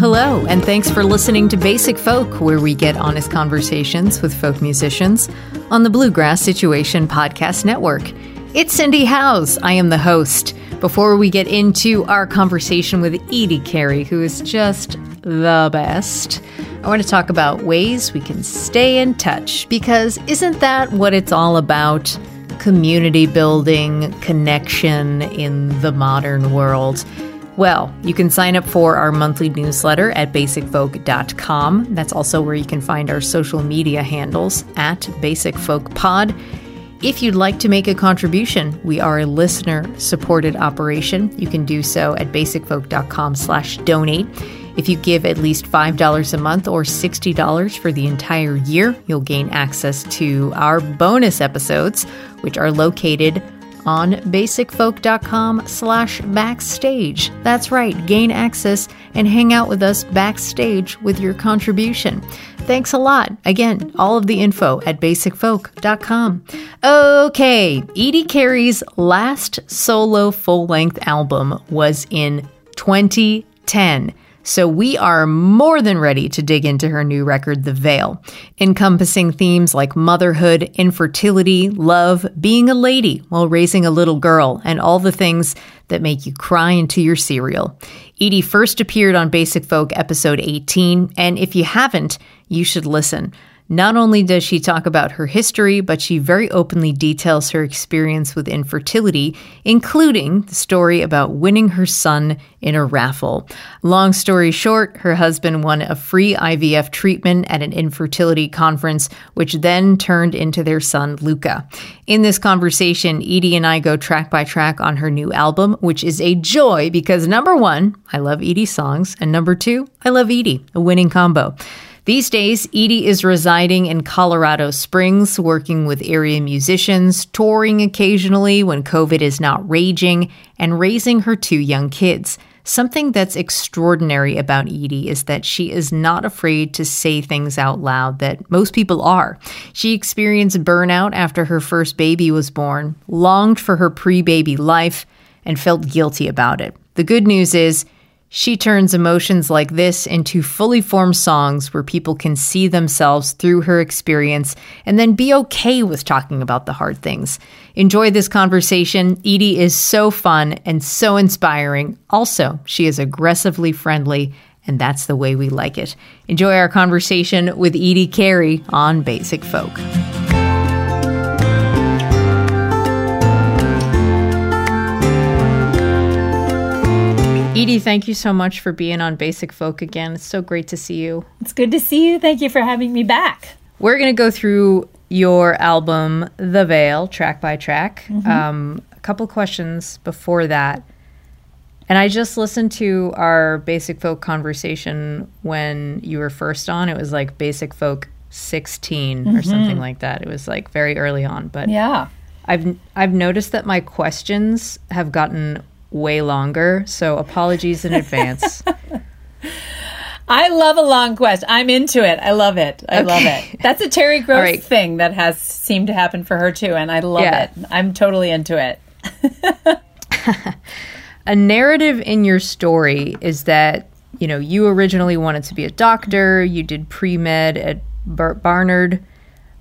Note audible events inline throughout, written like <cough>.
Hello, and thanks for listening to Basic Folk, where we get honest conversations with folk musicians on the Bluegrass Situation Podcast Network. It's Cindy Howes. I am the host. Before we get into our conversation with Edie Carey, who is just the best, I want to talk about ways we can stay in touch because isn't that what it's all about? Community building, connection in the modern world. Well, you can sign up for our monthly newsletter at basicfolk.com. That's also where you can find our social media handles at basicfolkpod. If you'd like to make a contribution, we are a listener supported operation. You can do so at basicfolk.com slash donate. If you give at least $5 a month or $60 for the entire year, you'll gain access to our bonus episodes, which are located on basicfolk.com slash backstage. That's right, gain access and hang out with us backstage with your contribution. Thanks a lot. Again, all of the info at basicfolk.com. Okay, Edie Carey's last solo full length album was in 2010. So we are more than ready to dig into her new record, The Veil, encompassing themes like motherhood, infertility, love, being a lady while raising a little girl, and all the things that make you cry into your cereal. Edie first appeared on Basic Folk episode 18, and if you haven't, you should listen. Not only does she talk about her history, but she very openly details her experience with infertility, including the story about winning her son in a raffle. Long story short, her husband won a free IVF treatment at an infertility conference, which then turned into their son, Luca. In this conversation, Edie and I go track by track on her new album, which is a joy because number one, I love Edie's songs, and number two, I love Edie, a winning combo. These days, Edie is residing in Colorado Springs, working with area musicians, touring occasionally when COVID is not raging, and raising her two young kids. Something that's extraordinary about Edie is that she is not afraid to say things out loud that most people are. She experienced burnout after her first baby was born, longed for her pre baby life, and felt guilty about it. The good news is, she turns emotions like this into fully formed songs where people can see themselves through her experience and then be okay with talking about the hard things. Enjoy this conversation. Edie is so fun and so inspiring. Also, she is aggressively friendly, and that's the way we like it. Enjoy our conversation with Edie Carey on Basic Folk. Edie, thank you so much for being on Basic Folk again. It's so great to see you. It's good to see you. Thank you for having me back. We're going to go through your album, The Veil, track by track. Mm-hmm. Um, a couple questions before that. And I just listened to our Basic Folk conversation when you were first on. It was like Basic Folk 16 or something like that. It was like very early on. But Mm-hmm. Yeah. I've I've noticed that my questions have gotten way longer, so apologies in advance. <laughs> I love a long quest. I'm into it. I love it. I love it. That's a Terry <laughs> Gross right. thing that has seemed to happen for her too, and I love Yeah. it. I'm totally into it. <laughs> a narrative in your story is that you know you originally wanted to be a doctor you did pre-med at Bar- barnard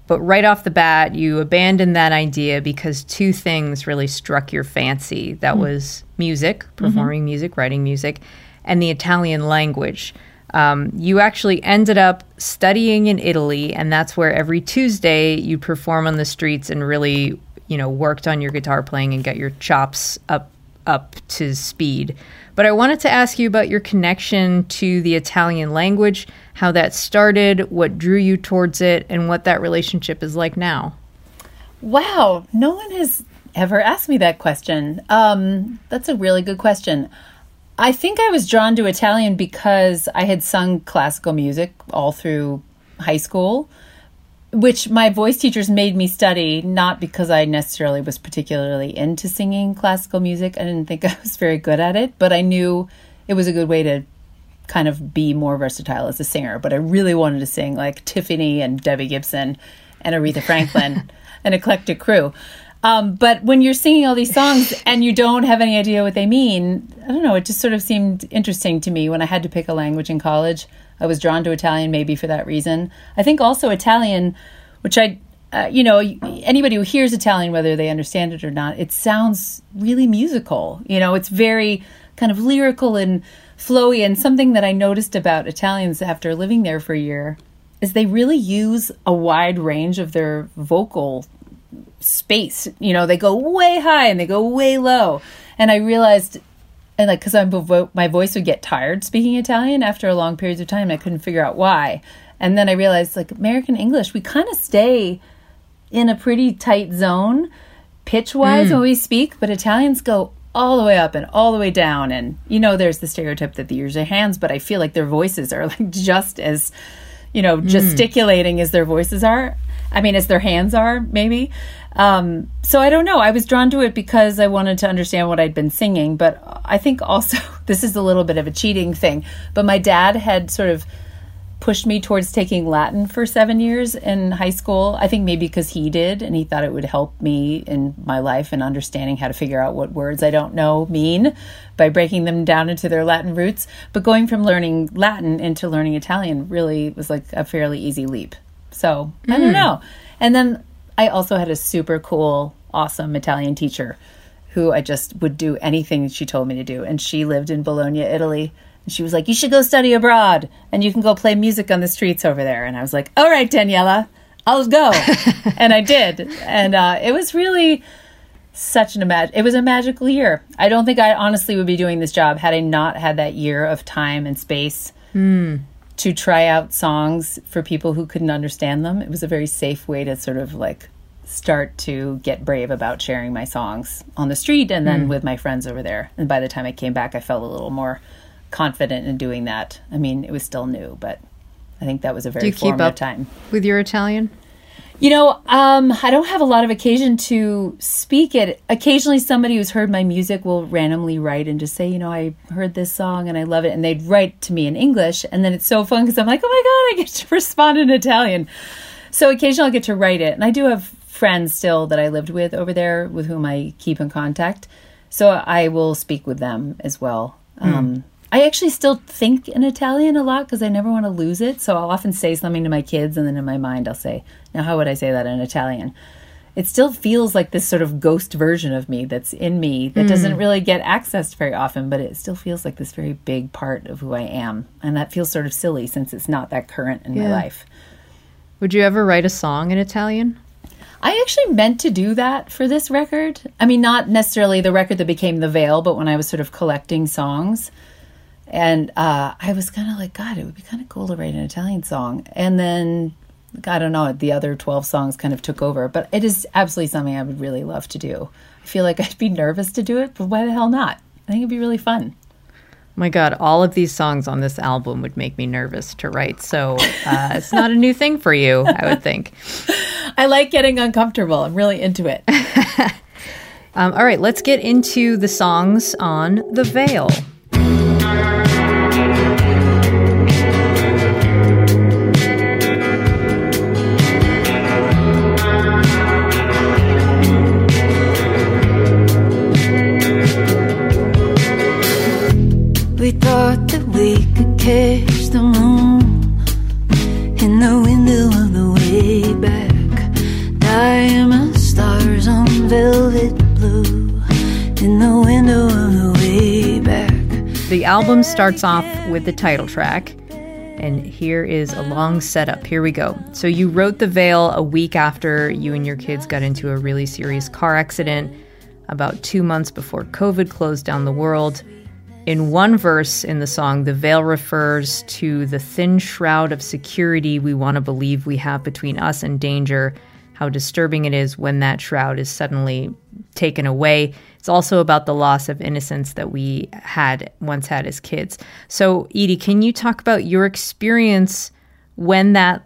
but right off the bat you abandoned that idea because two things really struck your fancy. That was music performing music writing music and the italian language. Um, you actually ended up studying in Italy, and that's where every Tuesday you perform on the streets and really, you know, worked on your guitar playing and got your chops up up to speed. But I wanted to ask you about your connection to the Italian language, how that started, what drew you towards it, and what that relationship is like now. Wow, no one has ever asked me that question. Um, that's a really good question. I think I was drawn to Italian because I had sung classical music all through high school, which my voice teachers made me study, not because I necessarily was particularly into singing classical music. I didn't think <laughs> I was very good at it, but I knew it was a good way to kind of be more versatile as a singer. But I really wanted to sing like Tiffany and Debbie Gibson and Aretha Franklin, <laughs> an eclectic crew. Um, but when you're singing all these songs and you don't have any idea what they mean, I don't know, it just sort of seemed interesting to me when I had to pick a language in college. I was drawn to Italian maybe for that reason. I think also Italian, which I, uh, you know, anybody who hears Italian, whether they understand it or not, it sounds really musical. You know, it's very kind of lyrical and flowy. And something that I noticed about Italians after living there for a year is they really use a wide range of their vocal space. You know, they go way high and they go way low. And I realized, and like, because I my voice would get tired speaking Italian after a long periods of time, and I couldn't figure out why. And then I realized, like, American English, we kind of stay in a pretty tight zone pitch wise mm. when we speak, but Italians go all the way up and all the way down. And, you know, there's the stereotype that the ears are hands, but I feel like their voices are <laughs> like just as, you know, mm. gesticulating as their voices are. I mean, as their hands are, maybe. Um, so I don't know. I was drawn to it because I wanted to understand what I'd been singing, but I think also <laughs> this is a little bit of a cheating thing. But my dad had sort of pushed me towards taking Latin for seven years in high school. I think maybe because he did, and he thought it would help me in my life and understanding how to figure out what words I don't know mean by breaking them down into their Latin roots. But going from learning Latin into learning Italian really was like a fairly easy leap. So I don't hmm. know. And then I also had a super cool, awesome Italian teacher who I just would do anything she told me to do. And she lived in Bologna, Italy. And she was like, You should go study abroad and you can go play music on the streets over there. And I was like, All right, Daniela, I'll go. <laughs> and I did. And uh, it was really such an imag- it was a magical year. I don't think I honestly would be doing this job had I not had that year of time and space mm to try out songs for people who couldn't understand them. It was a very safe way to sort of like start to get brave about sharing my songs on the street and then mm. with my friends over there. And by the time I came back, I felt a little more confident in doing that. I mean, it was still new, but I think that was a very Do you keep up time. With your Italian? You know, um, I don't have a lot of occasion to speak it. Occasionally, somebody who's heard my music will randomly write and just say, you know, I heard this song and I love it. And they'd write to me in English. And then it's so fun because I'm like, oh my God, I get to <laughs> respond in Italian. So occasionally I'll get to write it. And I do have friends still that I lived with over there with whom I keep in contact. So I will speak with them as well. Mm. Um, I actually still think in Italian a lot because I never want to lose it. So I'll often say something to my kids, and then in my mind, I'll say, Now, how would I say that in Italian? It still feels like this sort of ghost version of me that's in me that mm. doesn't really get accessed very often, but it still feels like this very big part of who I am. And that feels sort of silly since it's not that current in yeah. my life. Would you ever write a song in Italian? I actually meant to do that for this record. I mean, not necessarily the record that became The Veil, but when I was sort of collecting songs. And uh, I was kind of like, God, it would be kind of cool to write an Italian song. And then, I don't know, the other 12 songs kind of took over. But it is absolutely something I would really love to do. I feel like <laughs> I'd be nervous to do it, but why the hell not? I think it'd be really fun. my God, all of these songs on this album would make me nervous to write. So uh, it's not a new thing for you, I would think. <laughs> I like getting uncomfortable. I'm really into it. <laughs> um, all right, let's get into the songs on The Veil. Album starts off with the title track. And here is a long setup. Here we go. So, you wrote The Veil a week after you and your kids got into a really serious car accident, about two months before COVID closed down the world. In one verse in the song, the veil refers to the thin shroud of security we want to believe we have between us and danger, how disturbing it is when that shroud is suddenly taken away. It's also about the loss of innocence that we had once had as kids. So, Edie, can you talk about your experience when that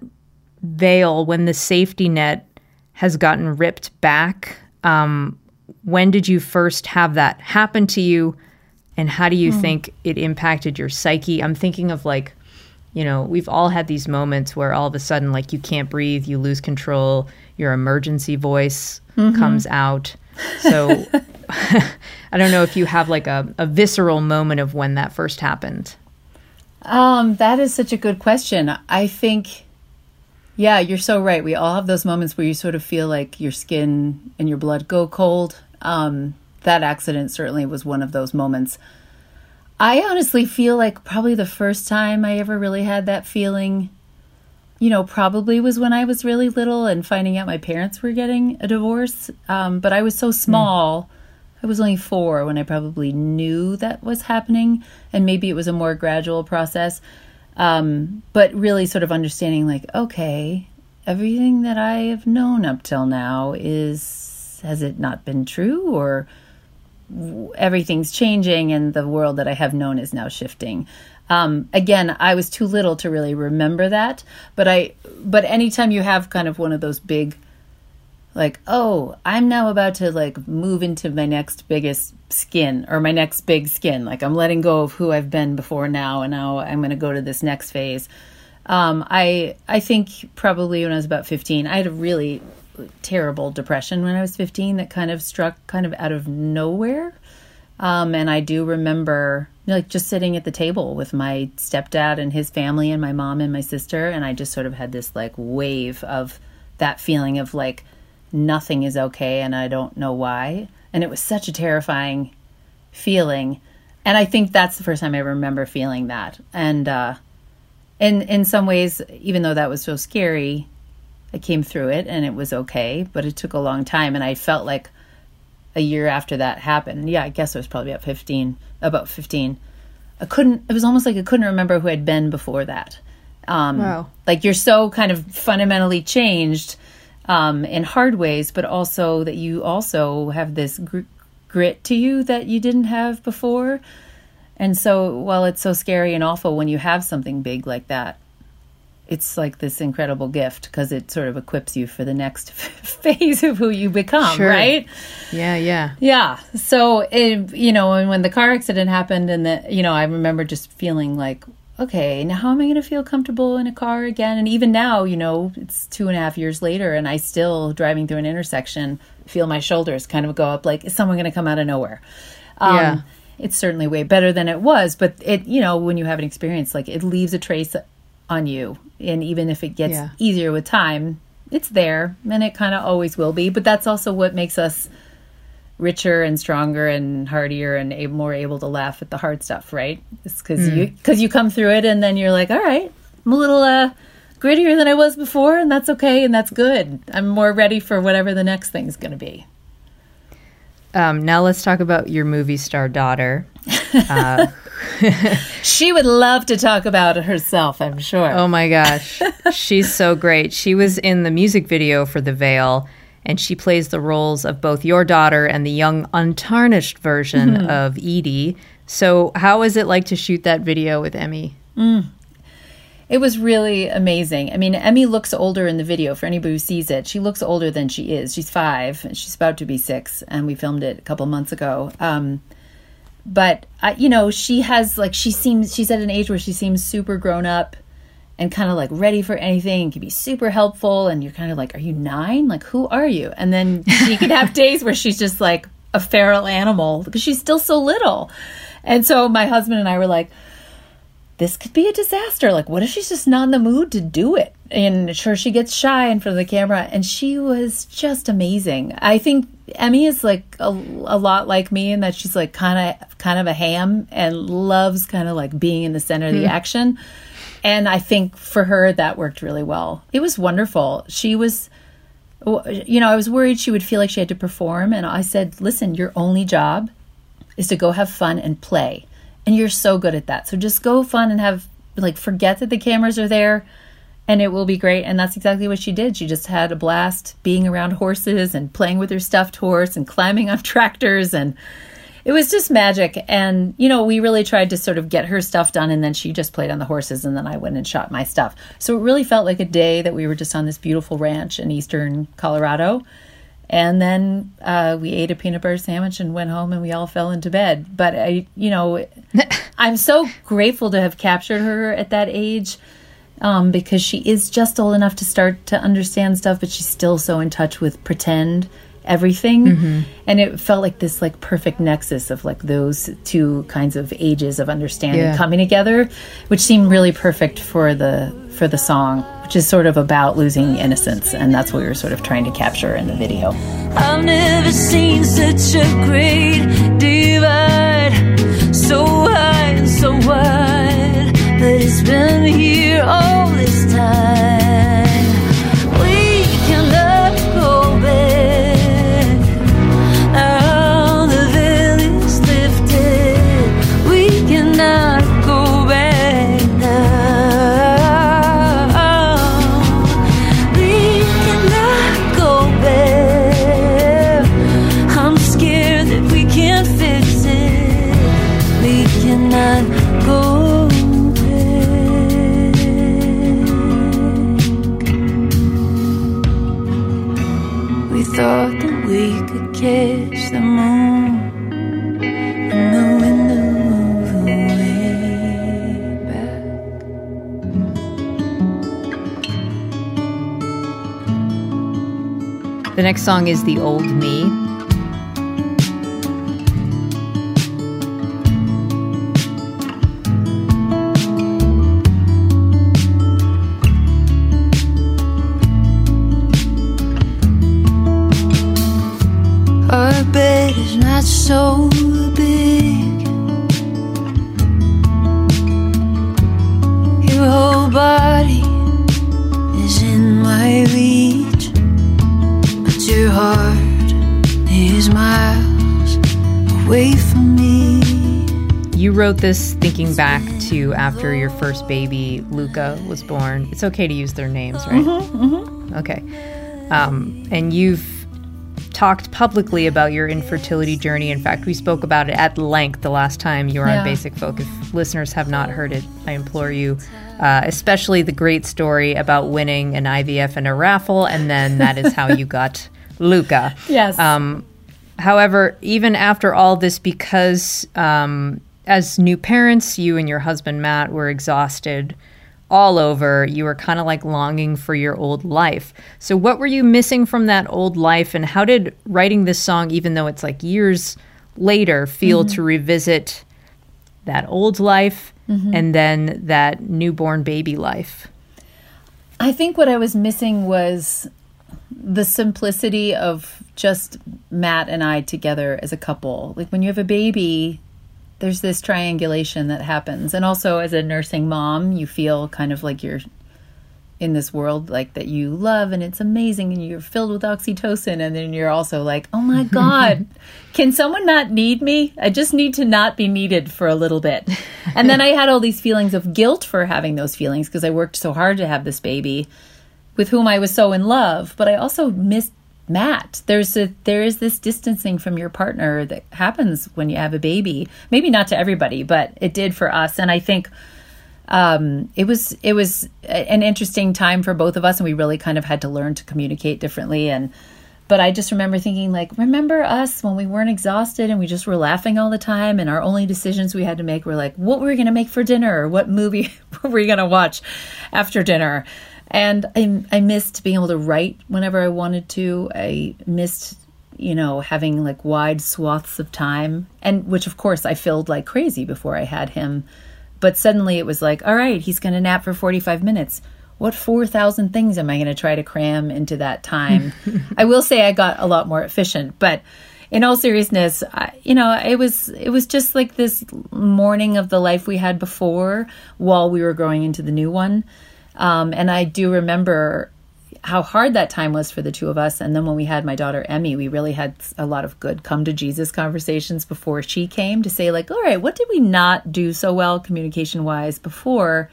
veil, when the safety net has gotten ripped back? Um, when did you first have that happen to you? And how do you mm. think it impacted your psyche? I'm thinking of like, you know, we've all had these moments where all of a sudden, like, you can't breathe, you lose control, your emergency voice mm-hmm. comes out. So <laughs> I don't know if you have like a, a visceral moment of when that first happened. Um, that is such a good question. I think, yeah, you're so right. We all have those moments where you sort of feel like your skin and your blood go cold. Um, that accident certainly was one of those moments. I honestly feel like probably the first time I ever really had that feeling, you know, probably was when I was really little and finding out my parents were getting a divorce. Um, but I was so small. Mm I was only four when I probably knew that was happening, and maybe it was a more gradual process. Um, but really, sort of understanding, like, okay, everything that I have known up till now is has it not been true, or everything's changing, and the world that I have known is now shifting. Um, again, I was too little to really remember that, but I, but anytime you have kind of one of those big like oh i'm now about to like move into my next biggest skin or my next big skin like i'm letting go of who i've been before now and now i'm going to go to this next phase. Um, i i think probably when i was about 15 i had a really terrible depression when i was 15 that kind of struck kind of out of nowhere. Um, and i do remember like just sitting at the table with my stepdad and his family and my mom and my sister and i just sort of had this like wave of that feeling of like nothing is okay and I don't know why. And it was such a terrifying feeling. And I think that's the first time I remember feeling that. And uh, in in some ways, even though that was so scary, I came through it and it was okay. But it took a long time, and I felt like a year after that happened. Yeah, I guess it was probably about fifteen. About fifteen. I couldn't. It was almost like I couldn't remember who I'd been before that. Um, wow. Like you're so kind of fundamentally changed um, in hard ways, but also that you also have this gr- grit to you that you didn't have before. And so, while it's so scary and awful when you have something big like that, it's like this incredible gift because it sort of equips you for the next <laughs> phase of who you become, sure. right? Yeah, yeah. Yeah. So, it, you know, and when the car accident happened, and the, you know, I remember just feeling like, okay, now how am I going to feel comfortable in a car again? And even now, you know, it's two and a half years later, and I still, driving through an intersection, feel my shoulders kind of go up like, is someone going to come out of nowhere? Um, yeah. It's certainly way better than it was, but it, you know, when you have an experience, like it leaves a trace on you. And even if it gets yeah. easier with time, it's there and it kind of always will be. But that's also what makes us richer and stronger and hardier and more able to laugh at the hard stuff, right? It's because mm. you because you come through it and then you're like, all right, I'm a little uh, grittier than I was before, and that's okay and that's good. I'm more ready for whatever the next thing's going to be. Um, now let's talk about your movie star daughter. <laughs> Uh, she would love to talk about it herself, I'm sure. Oh my gosh. She's so great. She was in the music video for The Veil and she plays the roles of both your daughter and the young, untarnished version mm-hmm. of Edie. So, how is it like to shoot that video with Emmy? Mm. It was really amazing. I mean, Emmy looks older in the video. For anybody who sees it, she looks older than she is. She's five. And she's about to be six, and we filmed it a couple months ago. Um, but I, you know, she has like she seems she's at an age where she seems super grown up and kind of like ready for anything can be super helpful and you're kind of like are you nine? Like who are you? And then she could have <laughs> days where she's just like a feral animal because she's still so little. And so my husband and i were like this could be a disaster. Like what if she's just not in the mood to do it and sure she gets shy in front of the camera and she was just amazing i think emmy is like a, a lot like me in that she's like kind of kind of a ham and loves kind of like being in the center of the mm. action and I think for her that worked really well. It was wonderful. She was you know, I was worried she would feel like she had to perform and I said, "Listen, your only job is to go have fun and play. And you're so good at that. So just go fun and have like forget that the cameras are there and it will be great. And that's exactly what she did. She just had a blast being around horses and playing with her stuffed horse and climbing on <laughs> tractors and it was just magic. And, you know, we really tried to sort of get her stuff done. And then she just played on the horses. And then I went and shot my stuff. So it really felt like a day that we were just on this beautiful ranch in eastern Colorado. And then uh, we ate a peanut butter sandwich and went home and we all fell into bed. But I, you know, <laughs> I'm so grateful to have captured her at that age um, because she is just old enough to start to understand stuff, but she's still so in touch with pretend everything. Mm-hmm. and it felt like this like perfect nexus of like those two kinds of ages of understanding yeah. coming together which seemed really perfect for the for the song which is sort of about losing innocence. And that's what we were sort of trying to capture in the video. I've never seen such a great divide. So high and so wide but it's been here all this time next song is The Old Me. Thinking back to after your first baby, Luca, was born. It's okay to use their names, right? Mm-hmm, mm-hmm. Okay. Um, and you've talked publicly about your infertility journey. In fact, we spoke about it at length the last time you were yeah. on Basic Folk. If listeners have not heard it, I implore you, uh, especially the great story about winning an IVF and a raffle, and then that is how you got <laughs> Luca. Yes. Um, however, even after all this, because um, as new parents, you and your husband Matt were exhausted all over. You were kind of like longing for your old life. So, what were you missing from that old life, and how did writing this song, even though it's like years later, feel mm-hmm. to revisit that old life mm-hmm. and then that newborn baby life? I think what I was missing was the simplicity of just Matt and I together as a couple. Like when you have a baby, there's this triangulation that happens. And also as a nursing mom, you feel kind of like you're in this world like that you love and it's amazing and you're filled with oxytocin and then you're also like, "Oh my <laughs> god, can someone not need me? I just need to not be needed for a little bit." And then I had all these feelings of guilt for having those feelings because I worked so hard to have this baby with whom I was so in love, but I also missed Matt. There's a there is this distancing from your partner that happens when you have a baby. Maybe not to everybody, but it did for us. And I think um, it was it was an interesting time for both of us, and we really kind of had to learn to communicate differently. And but I just remember thinking like, remember us when we weren't exhausted and we just were laughing all the time, and our only decisions we had to make were like, what were we going to make for dinner, or what movie <laughs> were we going to watch after dinner and I, I missed being able to write whenever I wanted to. I missed, you know, having like wide swaths of time, and which of course I filled like crazy before I had him. But suddenly it was like, all right, he's going to nap for 45 minutes. What 4,000 things am I going to try to cram into that time? <laughs> I will say I got a lot more efficient, but in all seriousness, I, you know, it was it was just like this mourning of the life we had before while we were growing into the new one. Um, and I do remember how hard that time was for the two of us. And then when we had my daughter Emmy, we really had a lot of good come to Jesus conversations before she came to say, like, all right, what did we not do so well communication wise before?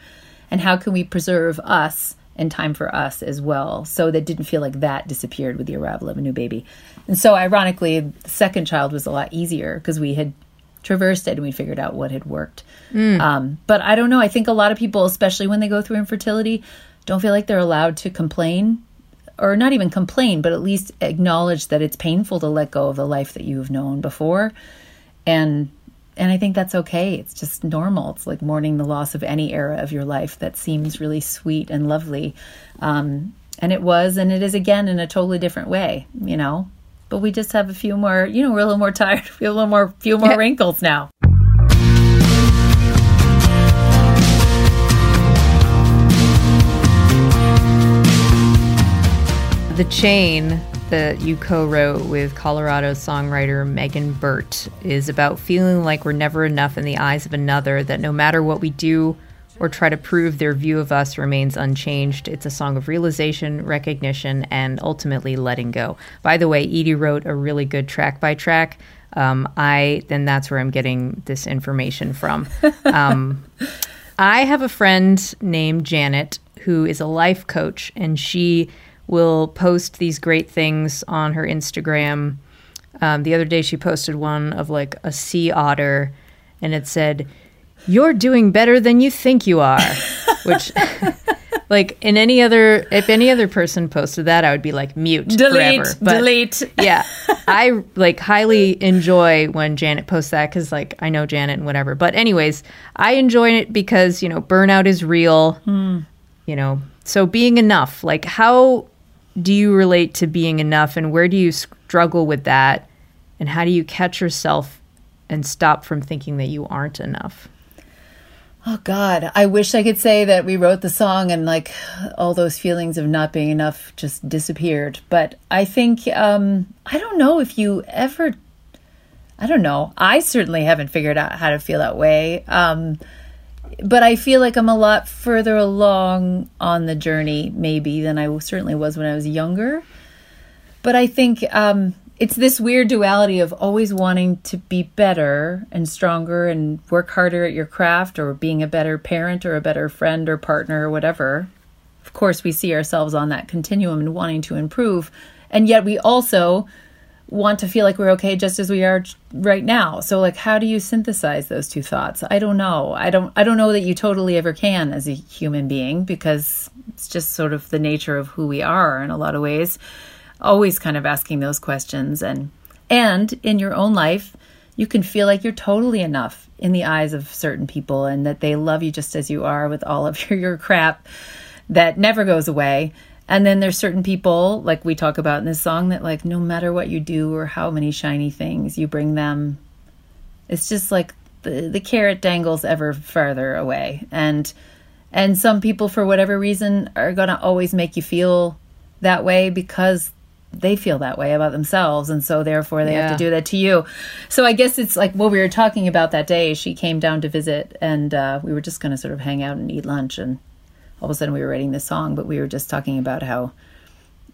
And how can we preserve us and time for us as well? So that didn't feel like that disappeared with the arrival of a new baby. And so, ironically, the second child was a lot easier because we had traversed it and we figured out what had worked. Um, but I don't know. I think a lot of people, especially when they go through infertility, don't feel like they're allowed to complain or not even complain, but at least acknowledge that it's painful to let go of the life that you've known before. And and I think that's okay. It's just normal. It's like mourning the loss of any era of your life that seems really sweet and lovely. Um, and it was, and it is again in a totally different way, you know. But we just have a few more, you know, we're a little more tired. <laughs> We have a little more, few more wrinkles now. The Chain that you co wrote with Colorado songwriter Megan Burtt is about feeling like we're never enough in the eyes of another, that no matter what we do or try to prove, their view of us remains unchanged. It's a song of realization, recognition, and ultimately letting go. By the way, Edie wrote a really good track by track. Um, I then that's where I'm getting this information from. <laughs> Um, I have a friend named Janet who is a life coach, and she will post these great things on her Instagram. Um, the other day, she posted one of like a sea otter, and it said, "You're doing better than you think you are," <laughs> which. <laughs> Like in any other, if any other person posted that, I would be like mute Delete. Delete. yeah <laughs> i like highly enjoy when janet posts that because like i know janet and whatever but anyways i enjoy it because you know burnout is real hmm. you know so being enough like how do you relate to being enough and where do you struggle with that and how do you catch yourself and stop from thinking that you aren't enough Oh God, I wish I could say that we wrote the song and like all those feelings of not being enough just disappeared. But I think um I don't know if you ever I don't know. I certainly haven't figured out how to feel that way. Um but I feel like I'm a lot further along on the journey maybe than I certainly was when I was younger. But I think um, it's this weird duality of always wanting to be better and stronger and work harder at your craft or being a better parent or a better friend or partner or whatever. Of course, we see ourselves on that continuum and wanting to improve. And yet we also want to feel like we're okay just as we are right now. So like how do you synthesize those two thoughts? I don't know. I don't I don't know that you totally ever can as a human being because it's just sort of the nature of who we are in a lot of ways. Always kind of asking those questions and and in your own life you can feel like you're totally enough in the eyes of certain people and that they love you just as you are with all of <laughs> your, your crap that never goes away. And then there's certain people, like we talk about in this song, that like no matter what you do or how many shiny things you bring them, it's just like the, the carrot dangles ever farther away. And and some people for whatever reason are gonna always make you feel that way because they feel that way about themselves and so therefore they have to do that to you. So i guess it's like what we were talking about that day she came down to visit and uh, we were just going to sort of hang out and eat lunch and all of a sudden we were writing this song but we were just talking about how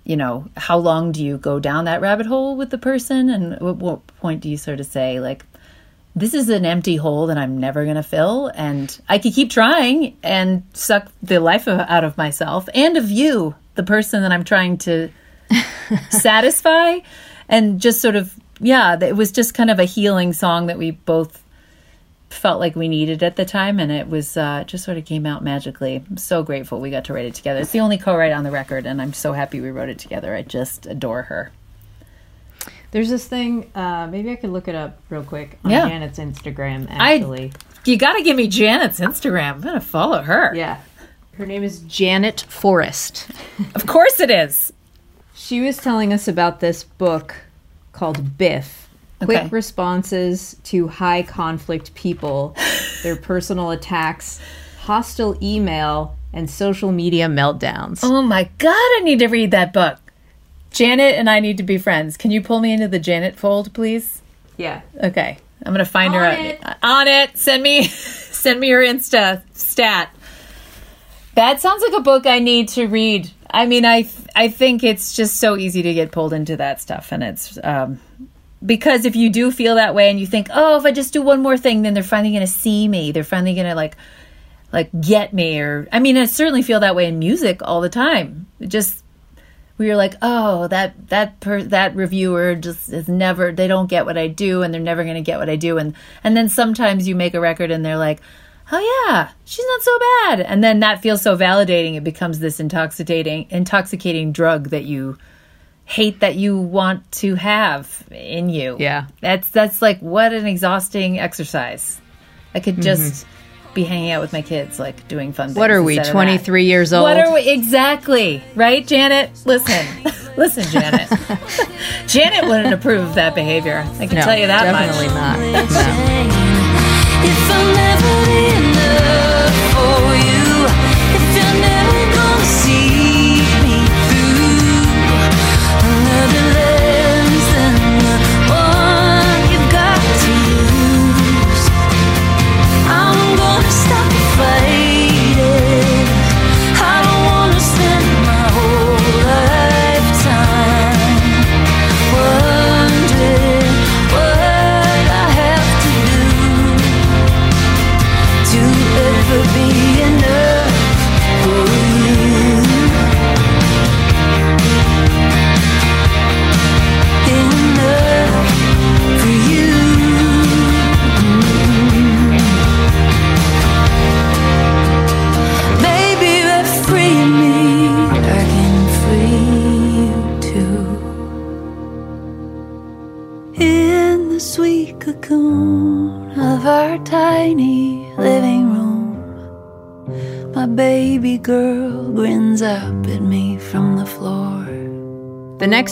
you know how long do you go down that rabbit hole with the person and at what point do you sort of say like this is an empty hole that i'm never going to fill and i could keep trying and suck the life of, out of myself and of you the person that i'm trying to <laughs> satisfy and just sort of yeah it was just kind of a healing song that we both felt like we needed at the time and it was uh, just sort of came out magically. I'm so grateful we got to write it together. It's the only co-write on the record and i'm so happy we wrote it together. I just adore her. There's this thing uh, maybe i could look it up real quick on Yeah. janet's instagram I- actually. you gotta give me janet's instagram. I'm gonna follow her. Yeah. Her name is janet forrest. Of course it is She was telling us about this book called Biff Quick Okay. Responses to High Conflict People, Their Personal Attacks, Hostile Email, and Social Media Meltdowns. oh my god i need to read that book Janet and I need to be friends. Can you pull me into the Janet fold, please? Yeah. Okay. I'm gonna find her On out- it. on it. Send me <laughs> send me your Insta stat. That sounds like a book I need to read. I mean, I I think it's just so easy to get pulled into that stuff, and it's um, because if you do feel that way and you think, oh, if I just do one more thing, then they're finally gonna see me. They're finally gonna like like get me, or I mean, I certainly feel that way in music all the time. It just where you're like, oh, that that per, that reviewer just is never they don't get what I do and they're never going to get what I do and and then sometimes you make a record and they're like, oh yeah, she's not so bad, and then that feels so validating. It becomes this intoxicating intoxicating drug that you hate that you want to have in you. Yeah. that's that's like what an exhausting exercise. I could just be hanging out with my kids, like doing fun. Mm-hmm. What are we, instead of that. 23 years old? What are we exactly? Right, Janet? Listen, <laughs> listen, Janet. <laughs> Janet wouldn't approve of that behavior. I can No, tell you that definitely much. not. No. Never be enough for you,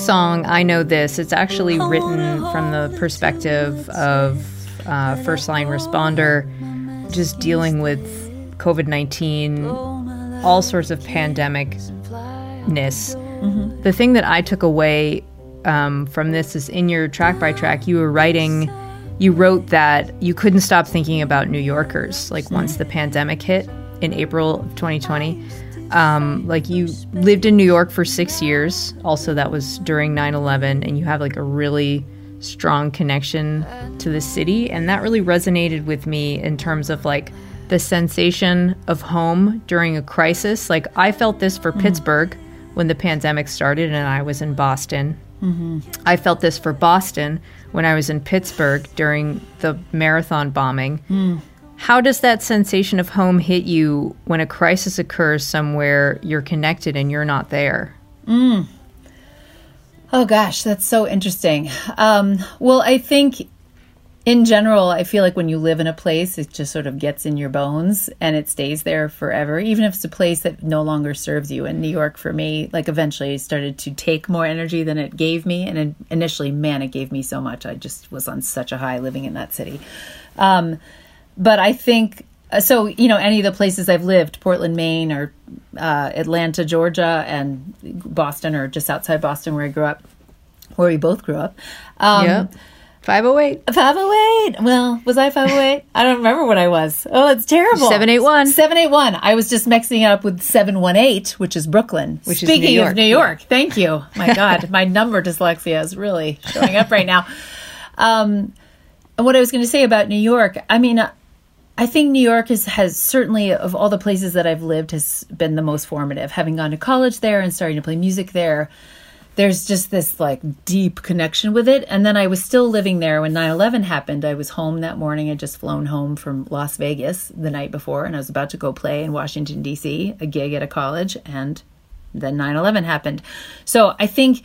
song, I Know This, it's actually written from the perspective of uh, first line responder, just dealing with COVID 19, all sorts of pandemic ness. The thing that I took away um, from this is in your track by track, you were writing, you wrote that you couldn't stop thinking about New Yorkers, like once the pandemic hit in April of 2020. Um, like you lived in New York for six years. Also, that was during 9 11, and you have like a really strong connection to the city. And that really resonated with me in terms of like the sensation of home during a crisis. Like, I felt this for mm-hmm. Pittsburgh when the pandemic started and I was in Boston. Mm-hmm. I felt this for Boston when I was in Pittsburgh during the marathon bombing. Hmm. How does that sensation of home hit you when a crisis occurs somewhere you're connected and you're not there? Oh gosh, that's so interesting. Um, well, I think in general, I feel like when you live in a place, it just sort of gets in your bones and it stays there forever, even if it's a place that no longer serves you. And New York, for me, like eventually started to take more energy than it gave me. And initially, man, it gave me so much. I just was on such a high living in that city. Um, but I think uh, so. You know, any of the places I've lived, Portland, Maine, or uh, Atlanta, Georgia, and Boston, or just outside Boston, where I grew up, where we both grew up. Um, yep. 508. 508. Well, was I 508? I don't remember what I was. Oh, it's terrible. 781. 781. I was just mixing it up with 718, which is Brooklyn. Which is Speaking New of New York, thank you. My <laughs> God, my number dyslexia is really showing up right now. Um, and what I was going to say about New York, I mean, uh, I think New York is, has certainly, of all the places that I've lived, has been the most formative. Having gone to college there and starting to play music there, there's just this like deep connection with it. And then I was still living there when 9 11 happened. I was home that morning. I'd just flown home from Las Vegas the night before, and I was about to go play in Washington, D.C., a gig at a college. And then 9 11 happened. So I think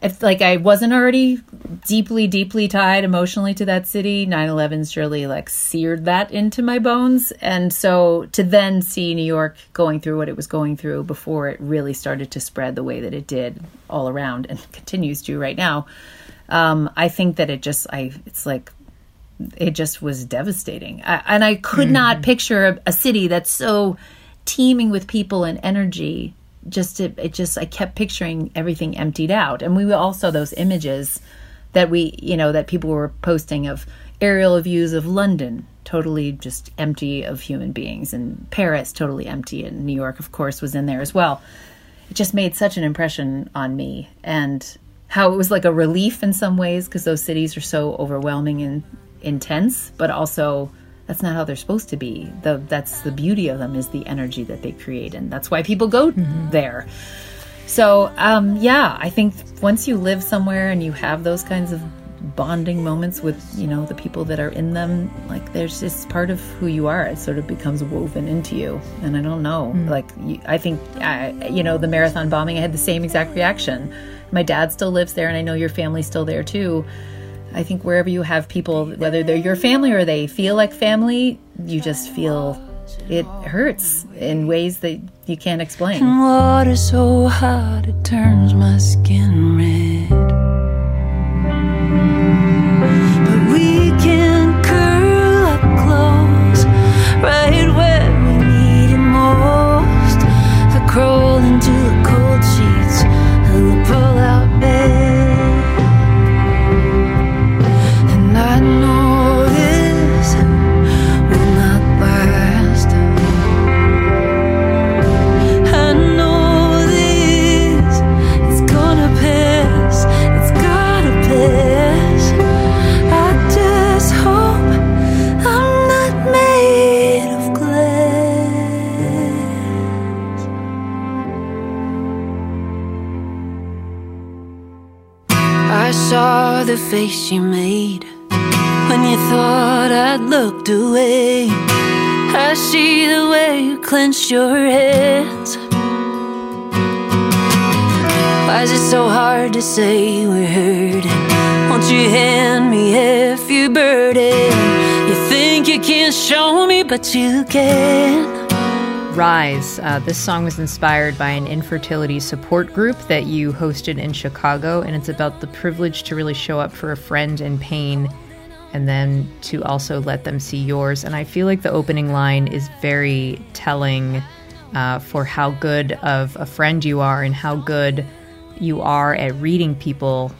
if like I wasn't already deeply, deeply tied emotionally to that city, 9 11's surely like seared that into my bones. And so to then see New York going through what it was going through before it really started to spread the way that it did all around and <laughs> continues to right now, um, I think that it just, I, it's like, it just was devastating. I, and I could not picture a, a city that's so teeming with people and energy just it, it just I kept picturing everything emptied out, and we were also those images that we you know that people were posting of aerial views of London totally just empty of human beings. And Paris totally empty. And New York of course was in there as well. It just made such an impression on me. And how it was like a relief in some ways because those cities are so overwhelming and intense but also that's not how they're supposed to be. The that's the beauty of them is the energy that they create and that's why people go there. So, um, yeah, I think once you live somewhere and you have those kinds of bonding moments with, you know, the people that are in them, like there's just part of who you are. It sort of becomes woven into you. And I don't know, like, you, I think, I, you know, the marathon bombing, I had the same exact reaction. My dad still lives there, and I know your family's still there too. I think wherever you have people, whether they're your family or they feel like family, you just feel it hurts in ways that you can't explain. Water so hot it turns my skin red. But you can't. Rise. Uh, this song was inspired by an infertility support group that you hosted in Chicago, and it's about the privilege to really show up for a friend in pain and then to also let them see yours. And I feel like the opening line is very telling uh, for how good of a friend you are and how good you are at reading people.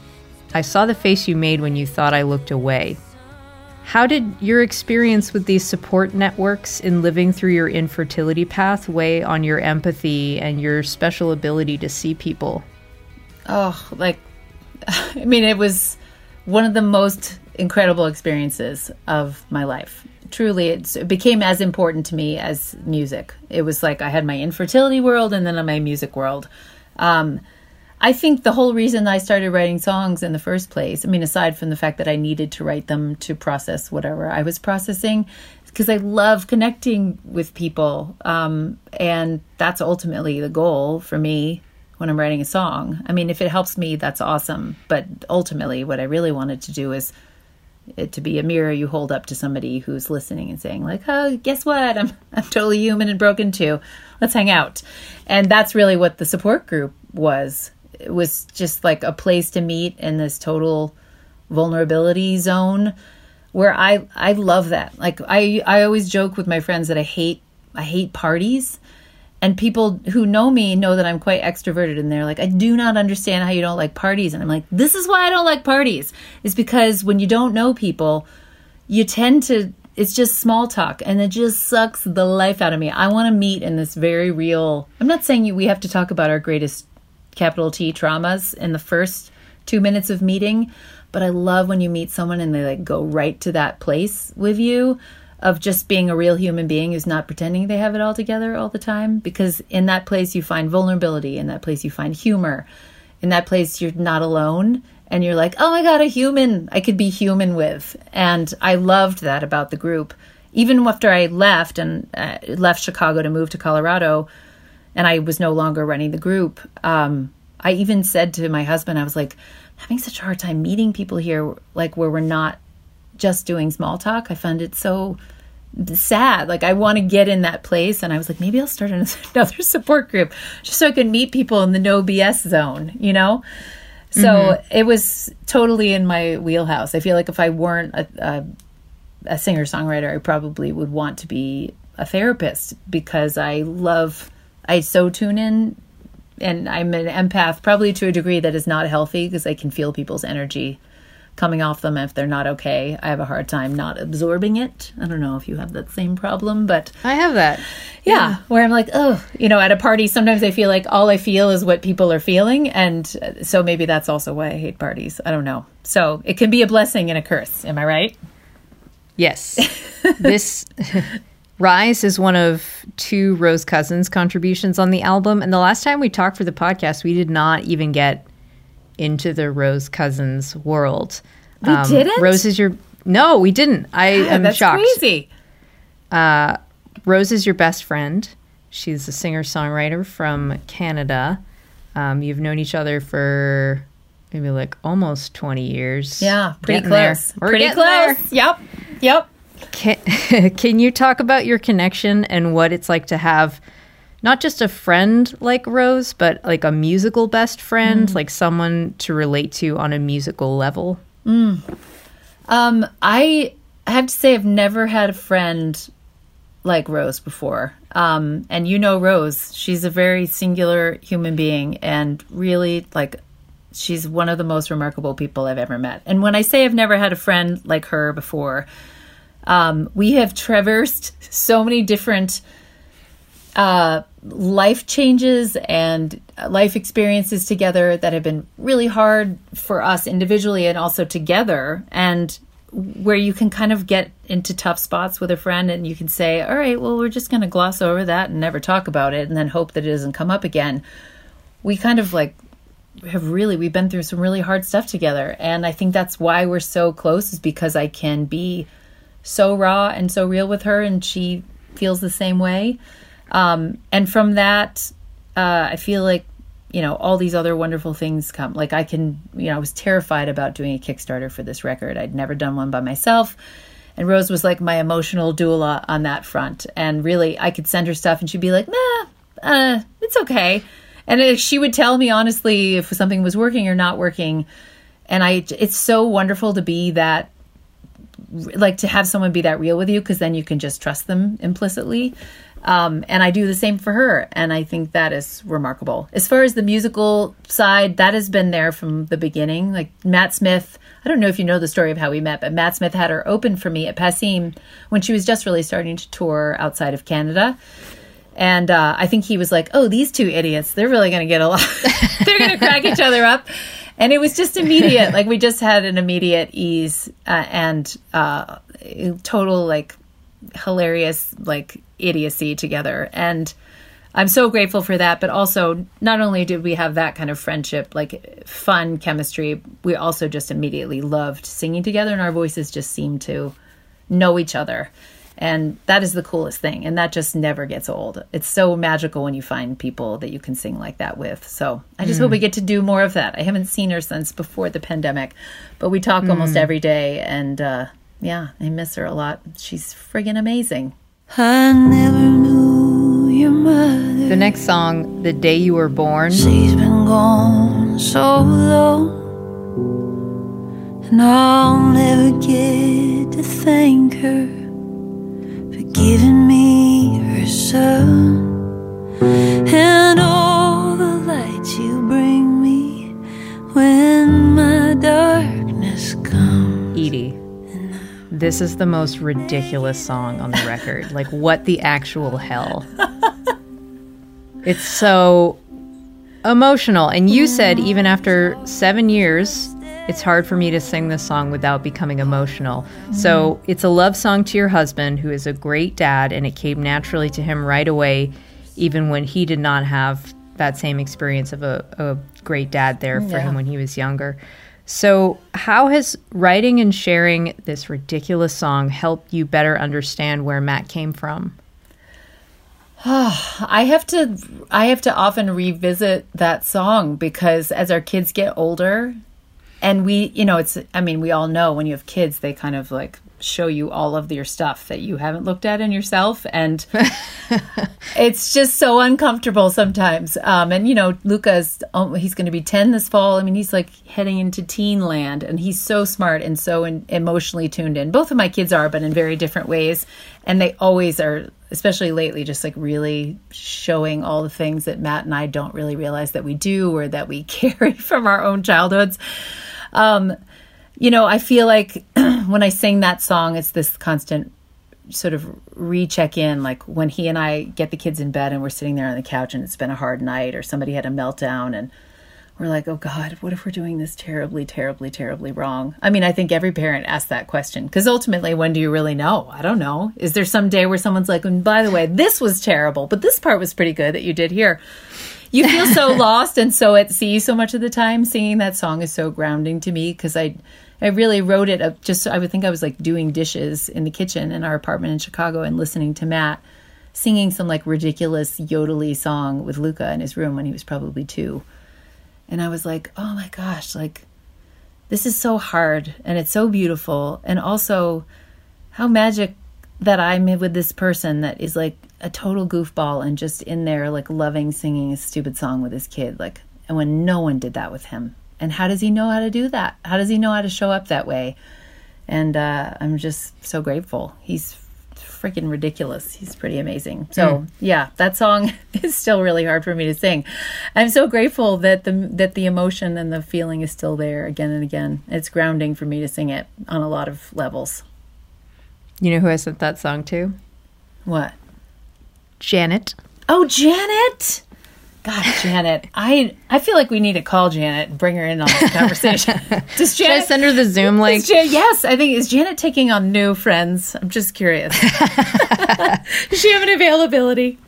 I saw the face you made when you thought I looked away. How did your experience with these support networks in living through your infertility path weigh on your empathy and your special ability to see people? oh like <laughs> i mean it was one of the most incredible experiences of my life. Truly it became as important to me as music. It was like i had my infertility world and then my music world. Um, i think the whole reason i started writing songs in the first place i mean aside from the fact that i needed to write them to process whatever i was processing because I love connecting with people. Um, and that's ultimately the goal for me when I'm writing a song. I mean, if it helps me, that's awesome. But ultimately, what I really wanted to do is it to be a mirror you hold up to somebody who's listening and saying like oh guess what i'm <laughs> i'm totally human and broken too let's hang out and that's really what the support group was was just like a place to meet in this total vulnerability zone where i i love that like i i always joke with my friends that i hate i hate parties and people who know me know that I'm quite extroverted and they're like, I do not understand how you don't like parties. And I'm like, this is why I don't like parties. Is because when you don't know people, you tend to, it's just small talk and it just sucks the life out of me. I want to meet in this very real, I'm not saying we have to talk about our greatest capital T traumas in the first two minutes of meeting, but I love when you meet someone and they like go right to that place with you of just being a real human being who's not pretending they have it all together all the time because in that place you find vulnerability in that place you find humor in that place you're not alone and you're like oh my god a human i could be human with. And i loved that about the group. Even after i left and uh, left chicago to move to colorado and i was no longer running the group um, i even said to my husband i was like having such a hard time meeting people here like where we're not just doing small talk. I found it so sad. Like I want to get in that place, and I was like, maybe I'll start <laughs> another support group just so I can meet people in the no BS zone. You know. So mm-hmm. it was totally in my wheelhouse. I feel like if I weren't a, a, a singer songwriter, I probably would want to be a therapist because I love, I so tune in and I'm an empath, probably to a degree that is not healthy because I can feel people's energy coming off them if they're not okay. I have a hard time not absorbing it. I don't know if you have that same problem, but I have that. yeah, where I'm like, oh, you know, at a party, sometimes I feel like all I feel is what people are feeling. And uh, so maybe that's also why I hate parties. I don't know. So it can be a blessing and a curse. Am I right? Yes. this <laughs> Rise is one of two Rose Cousins contributions on the album. And the last time we talked for the podcast, we did not even get into the Rose Cousins world. We didn't? Rose is your. No, we didn't. I am that's shocked. crazy. Rose is your best friend. She's a singer songwriter from Canada. Um, you've known each other for maybe like almost 20 years. Yeah, pretty Getting close. Pretty getting there. close. Yep. Yep. Can, <laughs> can you talk about your connection and what it's like to have not just a friend like Rose, but like a musical best friend, like someone to relate to on a musical level? Um, I have to say I've never had a friend like Rose before. Um, and you know Rose, she's a very singular human being and really like she's one of the most remarkable people I've ever met. And when I say I've never had a friend like her before, um, we have traversed so many different uh, life changes and life experiences together that have been really hard for us individually and also together. And where you can kind of get into tough spots with a friend and you can say, all right, well, we're just going to gloss over that and never talk about it and then hope that it doesn't come up again. We kind of like have really we've been through some really hard stuff together and i think that's why we're so close is because i can be so raw and so real with her and she feels the same way. Um, and from that uh, i feel like you know all these other wonderful things come. Like i can you know i was terrified about doing a kickstarter for this record. I'd never done one by myself. And rose was like my emotional doula on that front. And really i could send her stuff and she'd be like nah uh, it's okay. And if she would tell me honestly if something was working or not working. And i it's so wonderful to be that like to have someone be that real with you because then you can just trust them implicitly um, and i do the same for her and i think that is remarkable as far as the musical side that has been there from the beginning like matt smith i don't know if you know the story of how we met but matt smith had her open for me at passim when she was just really starting to tour outside of canada and uh, I think he was like, "Oh, these two idiots, they're really going to get a lot. <laughs> they're going to crack each other up." And it was just immediate. like we just had an immediate ease uh, and uh, total like hilarious like idiocy together. And I'm so grateful for that. But also, not only did we have that kind of friendship, like fun chemistry, we also just immediately loved singing together, and our voices just seemed to know each other. And that is the coolest thing. And that just never gets old. It's so magical when you find people that you can sing like that with. So I just hope we get to do more of that. I haven't seen her since before the pandemic, but we talk almost every day. And uh, yeah, I miss her a lot. She's friggin' amazing. I never knew your mother. The next song, The Day You Were Born, She's been gone so long, and I'll never get to thank her giving me her son and all the light you bring me when my darkness comes. Edie. This is the most ridiculous song on the record. like, what the actual hell? It's so emotional. And you said even after seven years, it's hard for me to sing this song without becoming emotional. So mm-hmm. it's a love song to your husband, who is a great dad, and it came naturally to him right away, even when he did not have that same experience of a, a great dad there for him when he was younger. So, how has writing and sharing this ridiculous song helped you better understand where Matt came from? <sighs> I have to I have to often revisit that song because as our kids get older and we you know it's I mean we all know when you have kids they kind of like show you all of your stuff that you haven't looked at in yourself. And <laughs> it's just so uncomfortable sometimes. Um and you know Luca's oh, he's going to be 10 this fall. I mean he's like heading into teen land and he's so smart and so in, emotionally tuned in. Both of my kids are but in very different ways. And they always are especially lately, just like really showing all the things that Matt and I don't really realize that we do or that we <laughs> carry from our own childhoods. Um, you know, I feel like <clears throat> when I sing that song, it's this constant sort of recheck in like when he and I get the kids in bed and we're sitting there on the couch and it's been a hard night or somebody had a meltdown and we're like, oh God, what if we're doing this terribly, terribly, terribly wrong? I mean, I think every parent asks that question because ultimately, when do you really know? I don't know. Is there some day where someone's like, and by the way, this was terrible, but this part was pretty good that you did here? You feel so <laughs> lost and so at sea so much of the time. Singing that song is so grounding to me because I, I really wrote it up just, I would think I was like doing dishes in the kitchen in our apartment in Chicago and listening to Matt singing some like ridiculous yodely song with Luca in his room when he was probably two and I was like, oh my gosh, like this is so hard and it's so beautiful. And also, how magic that I'm with this person that is like a total goofball and just in there, like loving singing a stupid song with his kid. Like, and when no one did that with him. And how does he know how to do that? How does he know how to show up that way? And uh, I'm just so grateful. He's freaking ridiculous. He's pretty amazing. So mm. yeah, that song <laughs> is still really hard for me to sing. I'm so grateful that the that the emotion and the feeling is still there again and again. It's grounding for me to sing it on a lot of levels. You know who I sent that song to? What? Janet. Oh, Janet. God, <laughs> Janet, I I feel like we need to call Janet and bring her in on this conversation. <laughs> Does Janet Should I send her the Zoom link? Jan, yes, I think is Janet taking on new friends. I'm just curious. <laughs> Does she have an availability?